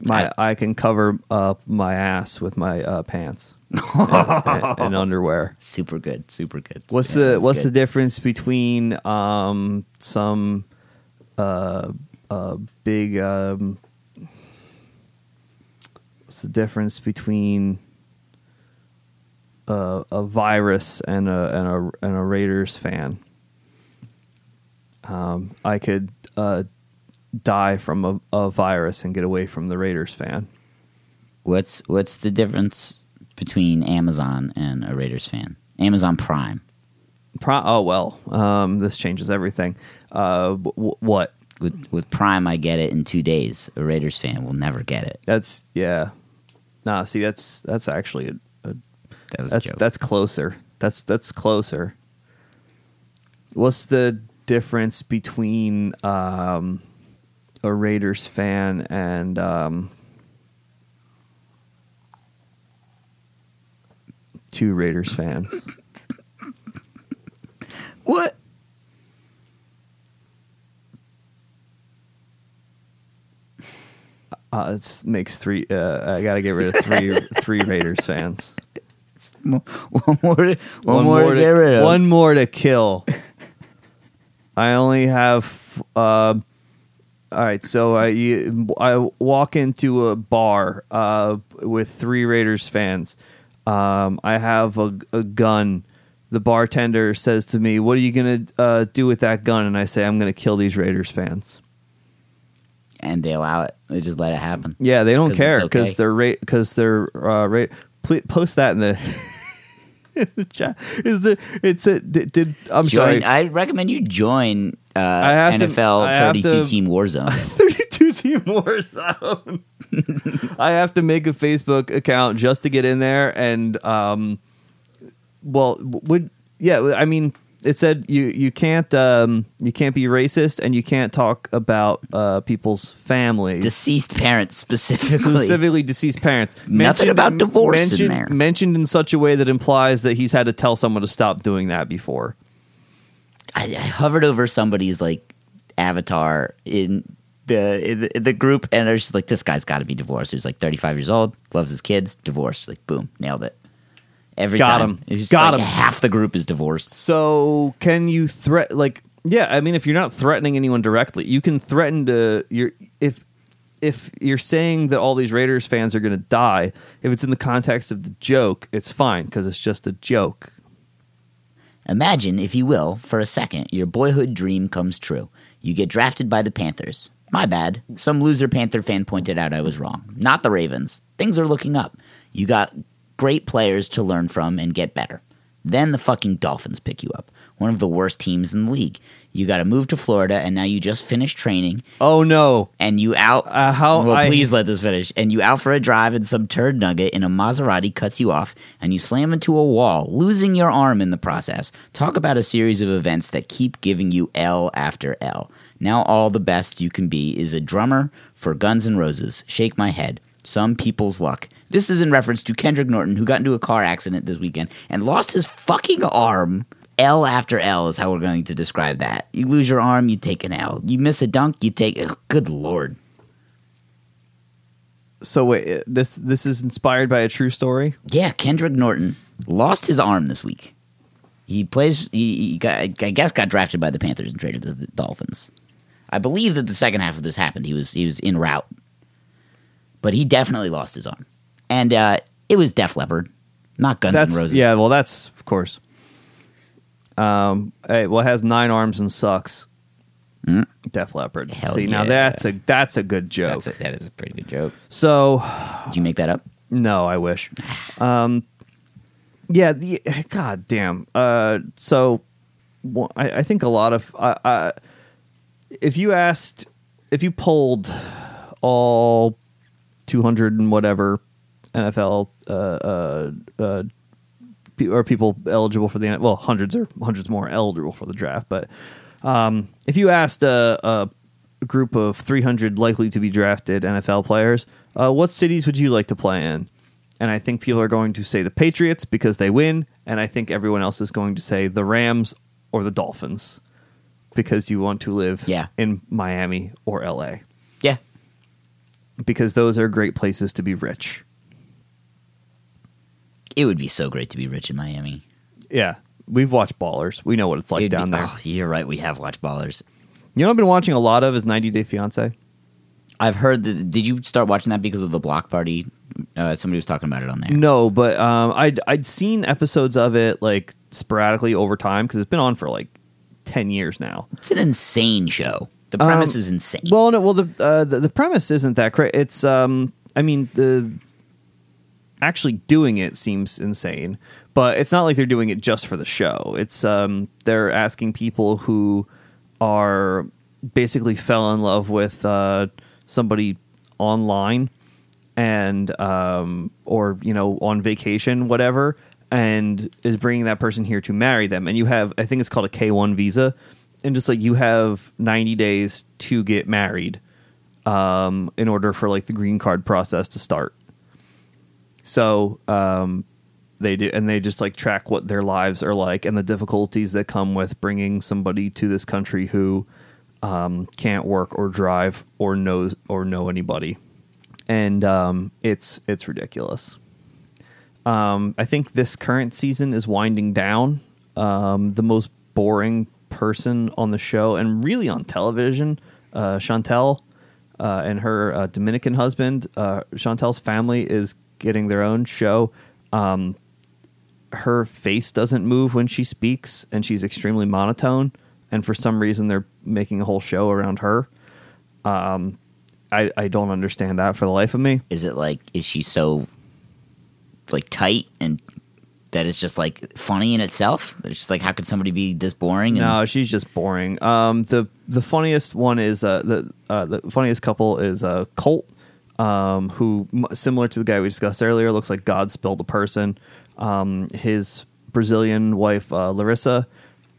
S4: My I, can cover up my ass with my uh, pants and, and- and underwear.
S3: Super good, super good.
S4: What's
S3: Yeah,
S4: the what's the difference between um, some uh, uh, big um, what's the difference between uh, a virus and a and a and a Raiders fan? Um, I could uh, die from a, a virus and get away from the Raiders fan.
S3: What's what's the difference between Amazon and a Raiders fan? Amazon Prime.
S4: Pro- oh well, um, this changes everything. Uh, w- what?
S3: With with Prime, I get it in two days. A Raiders fan will never get it.
S4: That's yeah. Nah, see, that's that's actually a, a
S3: That was
S4: that's
S3: a joke.
S4: that's closer. That's that's closer. What's the difference between um, a Raiders fan and um, two Raiders fans?
S3: what?
S4: Uh, it makes three. Uh, I got to get rid of three three Raiders fans.
S3: One more, to, one, more, to get rid of.
S4: One more to kill. I only have. Uh, all right, so I you, I walk into a bar uh, with three Raiders fans. Um, I have a, a gun. The bartender says to me, "What are you gonna uh, do with that gun?" And I say, "I'm gonna kill these Raiders fans."
S3: and they allow it. They just let it happen.
S4: Yeah, they don't care because
S3: okay.
S4: they're rate because they're uh, rate. Please post that in the, in the chat. Is there? It's a did. did I'm
S3: Join,
S4: sorry.
S3: I recommend you join uh,
S4: have to-
S3: NFL
S4: have
S3: 32
S4: to-
S3: team Warzone.
S4: 32 team Warzone. I have to make a Facebook account just to get in there, and um, well, would yeah. I mean, it said you you can't um you can't be racist and you can't talk about uh people's families.
S3: Deceased parents specifically.
S4: specifically deceased parents.
S3: Nothing about divorce in
S4: mentioned,
S3: there.
S4: Mentioned in such a way that implies that he's had to tell someone to stop doing that before.
S3: I, I hovered over somebody's like avatar in the in the, in the group, and I was just like, "This guy's got to be divorced." He was like 35 years old, loves his kids, divorced. Like, boom, nailed it. Every
S4: Got
S3: time,
S4: him. Got
S3: like
S4: him.
S3: Half the group is divorced.
S4: So can you threat like yeah, I mean if you're not threatening anyone directly, you can threaten to you're if if you're saying that all these Raiders fans are going to die, if it's in the context of the joke, it's fine because it's just a joke.
S3: Imagine, if you will, for a second, your boyhood dream comes true. You get drafted by the Panthers. My bad. Some loser Panther fan pointed out I was wrong. Not the Ravens. Things are looking up. You got great players to learn from and get better. Then the fucking Dolphins pick you up. One of the worst teams in the league. You got to move to Florida, and now you just finished training,
S4: Oh no.
S3: and you out.
S4: Uh, how
S3: well,
S4: I-
S3: please let this finish. And you out for a drive, and some turd nugget in a Maserati cuts you off, and you slam into a wall, losing your arm in the process. Talk about a series of events that keep giving you L after L. Now all the best you can be is a drummer for Guns N' Roses. Shake my head. Some people's luck. This is in reference to Kendrick Norton, who got into a car accident this weekend and lost his fucking arm. L after L is how we're going to describe that. You lose your arm, you take an L. You miss a dunk, you take. ugh, good lord.
S4: So wait, this this is inspired by a true story.
S3: Yeah, Kendrick Norton lost his arm this week. He plays. He, he got, I guess got drafted by the Panthers and traded to the Dolphins. I believe that the second half of this happened. He was he was in route, but he definitely lost his arm, and uh, it was Def Leppard, not Guns
S4: That's
S3: N' Roses.
S4: yeah. Well, that's of course. Um. Hey, well, it has nine arms and sucks. Def Leppard.
S3: Mm. Hell
S4: See, now
S3: yeah.
S4: that's a that's a good joke.
S3: that's a, that is a pretty good joke.
S4: so
S3: Did you make that up?
S4: no, I wish. Um. Yeah. The God damn. Uh. So, well, I, I think a lot of uh, uh, if you asked, if you polled all two hundred and whatever NFL or people eligible for the well hundreds or hundreds more eligible for the draft, but um, if you asked a, a group of 300 likely to be drafted NFL players, uh, what cities would you like to play in? And I think people are going to say the Patriots because they win, and I think everyone else is going to say the Rams or the Dolphins because you want to live
S3: Yeah.
S4: in Miami or LA
S3: Yeah.
S4: because those are great places to be rich.
S3: It would be so great to be rich in Miami.
S4: Yeah, we've watched Ballers. We know what it's like
S3: It'd be-
S4: down there.
S3: Oh, you're right. We have watched Ballers.
S4: You know, what I've been watching a lot of is 90 Day Fiance.
S3: I've heard that. Did you start watching that because of the block party? Uh, somebody was talking about it on there.
S4: No, but um, I'd I'd seen episodes of it like sporadically over time because it's been on for like 10 years now.
S3: It's an insane show. The premise
S4: Um,
S3: is insane.
S4: Well, no, well the uh, the, the premise isn't that great. It's um, I mean the actually doing it seems insane, but it's not like they're doing it just for the show. It's um, they're asking people who are basically fell in love with uh, somebody online and um, or you know on vacation whatever and is bringing that person here to marry them. And you have i think it's called a k1 visa. And just like you have 90 days to get married um, in order for like the green card process to start so um, they do and they just like track what their lives are like and the difficulties that come with bringing somebody to this country who um, can't work or drive or knows or know anybody and um, it's it's ridiculous um, I think this current season is winding down. Um, the most boring person on the show and really on television, uh, Chantel uh, and her uh, Dominican husband. Uh, Chantel's family is getting their own show. Um, her face doesn't move when she speaks, and she's extremely monotone. And for some reason, they're making a whole show around her. Um, I, I don't understand that for the life of me.
S3: is it like is she so like tight and that it's just like funny in itself? That it's just like how could somebody be this boring? And,
S4: No, she's just boring. Um, the the funniest one is uh, the uh, the funniest couple is uh, Colt, um, who similar to the guy we discussed earlier, looks like God spilled a person. Um, his Brazilian wife uh, Larissa,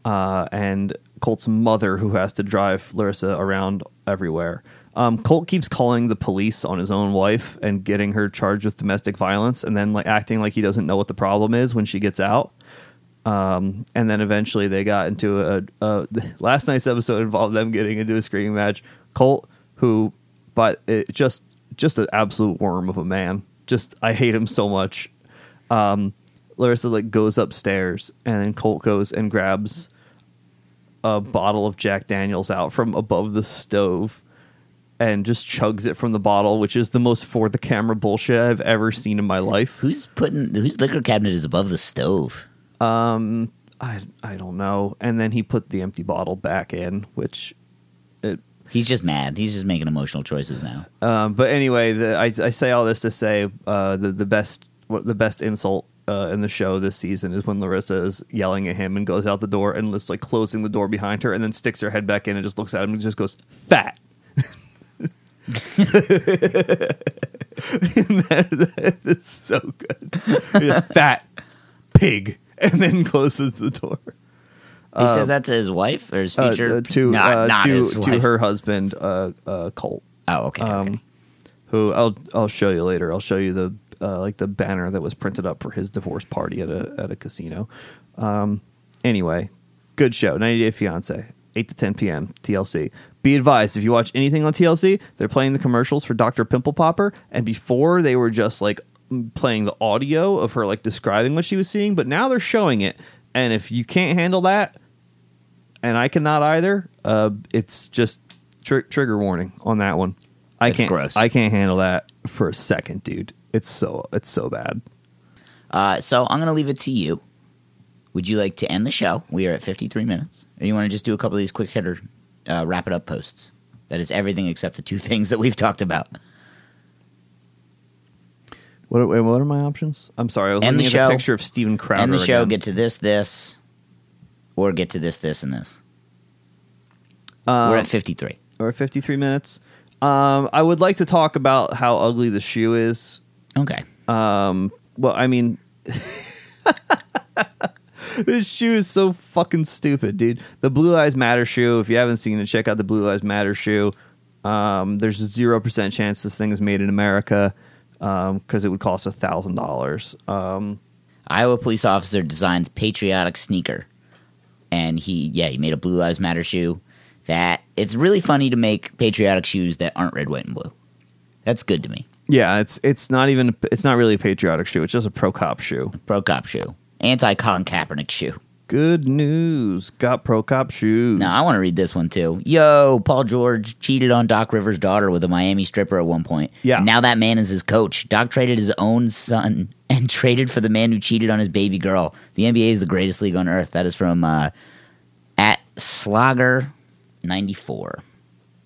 S4: uh, and Colt's mother, who has to drive Larissa around everywhere. Um, Colt keeps calling the police on his own wife and getting her charged with domestic violence, and then like acting like he doesn't know what the problem is when she gets out um, and then eventually they got into a, a last night's episode involved them getting into a screaming match. Colt, who, but it just just an absolute worm of a man. Just I hate him so much. Um, Larissa like goes upstairs, and then Colt goes and grabs a bottle of Jack Daniels out from above the stove. And just chugs it from the bottle, which is the most for the camera bullshit I've ever seen in my life.
S3: who's putting whose liquor cabinet is above the stove?
S4: Um, I I don't know. And then he put the empty bottle back in, which.
S3: He's just mad. He's just making emotional choices now.
S4: Um, but anyway, the, I I say all this to say uh, the the best the best insult uh, in the show this season is when Larissa is yelling at him and goes out the door and is like closing the door behind her and then sticks her head back in and just looks at him and just goes fat. that, that is so good. Fat pig, and then closes the door.
S3: He says that to his wife or his
S4: Uh,
S3: future
S4: uh, to
S3: not,
S4: uh,
S3: not
S4: to to her husband, uh, uh, Colt.
S3: Oh, okay. okay.
S4: um, who I'll I'll show you later. I'll show you the uh, like the banner that was printed up for his divorce party at a at a casino. Um, anyway, good show. 90 Day Fiance, eight to ten p.m. TLC. Be advised if you watch anything on TLC, they're playing the commercials for Dr. Pimple Popper, and before they were just like playing the audio of her like describing what she was seeing, but now they're showing it. And if you can't handle that, and I cannot either, uh, it's just tr- trigger warning on that one. I
S3: It's
S4: can't.
S3: gross.
S4: I can't handle that for a second, dude. It's so it's so bad.
S3: Uh, so I'm going to leave it to you. Would you like to end the show? We are at 53 minutes. Or you want to just do a couple of these quick hitter, uh, wrap it up posts? That is everything except the two things that we've talked about.
S4: What are, what are my options? I'm sorry. I was
S3: End
S4: looking
S3: the
S4: at
S3: show.
S4: the picture of Steven Crowder.
S3: end the show,
S4: again.
S3: get to this, this, or get to this, this, and this.
S4: Um,
S3: We're at 53.
S4: or 53 minutes. Um, I would like to talk about how ugly the shoe is.
S3: Okay.
S4: Um, well, I mean, this shoe is so fucking stupid, dude. The Blue Lives Matter shoe. If you haven't seen it, check out the Blue Lives Matter shoe. Um, there's a zero percent chance this thing is made in America because it would cost a thousand dollars. Um,
S3: Iowa police officer designs patriotic sneaker, and he yeah he made a Blue Lives Matter shoe. That it's really funny to make patriotic shoes that aren't red, white, and blue. That's good to me.
S4: Yeah, it's it's not even it's not really a patriotic shoe. It's just a pro cop shoe.
S3: Pro cop shoe, anti Colin Kaepernick shoe.
S4: Good news, got pro cop shoes.
S3: Now I want to read this one too. Yo, Paul George cheated on Doc Rivers' daughter with a Miami stripper at one point.
S4: Yeah.
S3: Now that man is his coach. Doc traded his own son and traded for the man who cheated on his baby girl. The NBA is the greatest league on earth. That is from uh, at Slogger ninety four.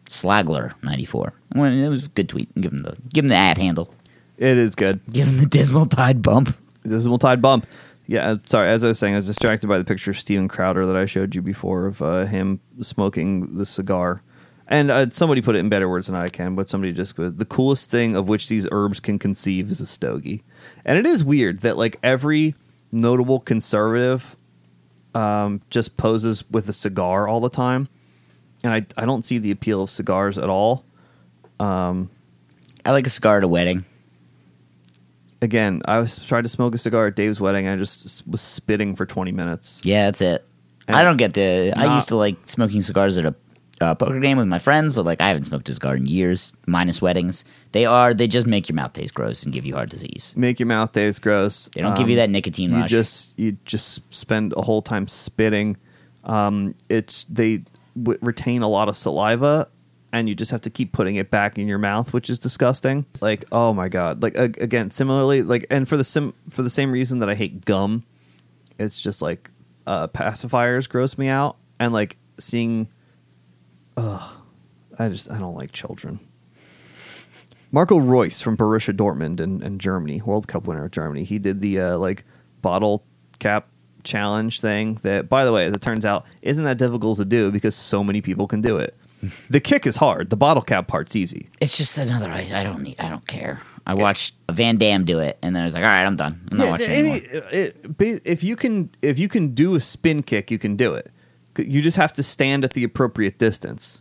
S3: Slagler ninety four. Well, it was a good tweet. Give him the give him the at handle.
S4: It is good.
S3: Give him the dismal tide bump.
S4: Dismal tide bump. Yeah, sorry. As I was saying, I was distracted by the picture of Steven Crowder that I showed you before of uh, him smoking the cigar. And uh, somebody put it in better words than I can, but somebody just goes, the coolest thing of which these herbs can conceive is a stogie. And it is weird that like every notable conservative um, just poses with a cigar all the time. And I, I don't see the appeal of cigars at all.
S3: I like a cigar at a wedding.
S4: Again, I was trying to smoke a cigar at Dave's wedding. And I just was spitting for 20 minutes.
S3: Yeah, that's it.
S4: And
S3: I don't get the. I
S4: not-
S3: used to like smoking cigars at a uh, poker game with my friends, but like I haven't smoked a cigar in years. Minus weddings, they are they just make your mouth taste gross and give you heart disease.
S4: Make your mouth taste gross.
S3: They don't give you
S4: Um,
S3: that nicotine
S4: you
S3: rush.
S4: just you just spend a whole time spitting um it's they w- retain a lot of saliva and you just have to keep putting it back in your mouth which is disgusting like oh my god like ag- again similarly like and for the sim for the same reason that i hate gum it's just like uh pacifiers gross me out and like seeing ugh i just i don't like children Marco Reus from Borussia Dortmund in, in Germany, World Cup winner of Germany. He did the uh, like bottle cap challenge thing. That, by the way, as it turns out, isn't that difficult to do because so many people can do it. the kick is hard. The bottle cap part's easy.
S3: it's just another. I, I don't need. I don't care. I watched Van Damme do it, and then I was like, all right, I'm done. I'm not watching
S4: any-
S3: anymore.
S4: it- ba- if you can, if you can do a spin kick, you can do it. You just have to stand at the appropriate distance.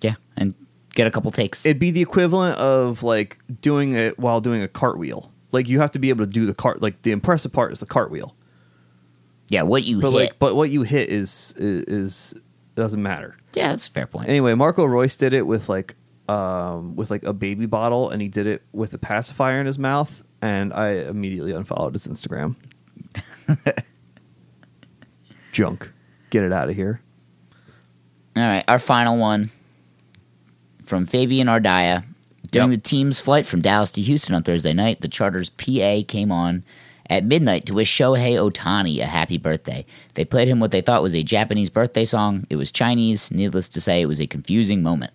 S3: Yeah, and get a couple takes.
S4: It'd be the equivalent of like doing it while doing a cartwheel. Like you have to be able to do the cart. Like the impressive part is the cartwheel.
S3: yeah, what you
S4: but
S3: hit.
S4: like but what you hit is, is is doesn't matter
S3: yeah, that's a fair point.
S4: anyway Marco Reus did it with like um with like a baby bottle and he did it with a pacifier in his mouth and i immediately unfollowed his instagram junk get it out of here
S3: All right, our final one from Fabian Ardaya. During
S4: Yep.
S3: the team's flight from Dallas to Houston on Thursday night, the charter's PA came on at midnight to wish Shohei Ohtani a happy birthday. They played him what they thought was a Japanese birthday song. It was Chinese. Needless to say, it was a confusing moment.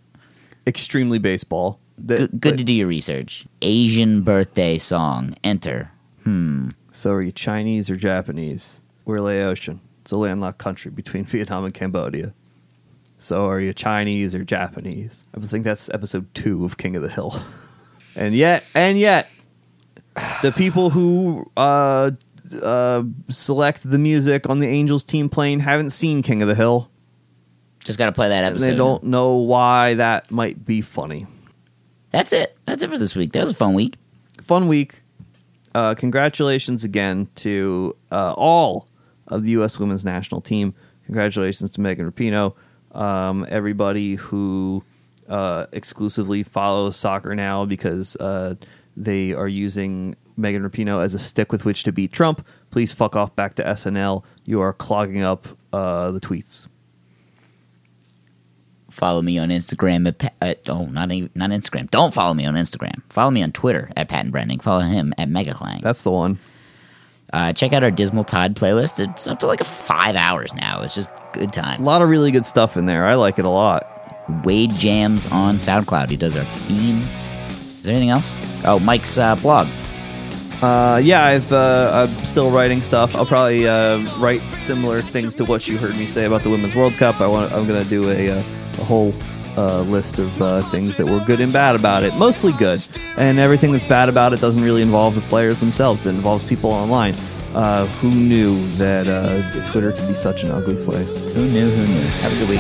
S4: extremely baseball That-
S6: good, good to do your research. Asian birthday song. Enter. Hmm.
S4: So are you Chinese or Japanese? We're Laotian. It's a landlocked country between Vietnam and Cambodia. So are you Chinese or Japanese? I think that's episode two of King of the Hill. and yet, and yet, the people who uh, uh, select the music on the Angels team plane haven't seen King of the Hill.
S6: Just got to play that
S4: And
S6: episode.
S4: they don't know why that might be funny.
S6: That's it. That's it for this week. That was a fun week.
S4: fun week. Uh, congratulations again to uh, all of the U.S. women's national team. Congratulations to Megan Rapinoe. Um, everybody who uh, exclusively follows soccer now because uh, they are using Megan Rapinoe as a stick with which to beat Trump. Please fuck off back to SNL. You are clogging up uh, the tweets.
S6: Follow me on Instagram at, at oh not even, not Instagram. Don't follow me on Instagram. Follow me on Twitter at Patton Branding. Follow him at MegaClang.
S4: That's the one.
S6: Uh, check out our Dismal Tide playlist. It's up to like five hours now. It's just good time.
S4: A lot of really good stuff in there. I like it a lot.
S6: Wade Jams on SoundCloud. He does our theme. Is there anything else? Oh, Mike's uh, blog.
S4: Uh, yeah, I've uh, I'm still writing stuff. I'll probably uh, write similar things to what you heard me say about the Women's World Cup. I want I'm gonna do a uh, a whole uh, list of uh, things that were good and bad about it. Mostly good, and everything that's bad about it doesn't really involve the players themselves. It involves people online. Uh, who knew that uh, Twitter could be such an ugly place?
S6: Who knew? Who knew? Have a good week.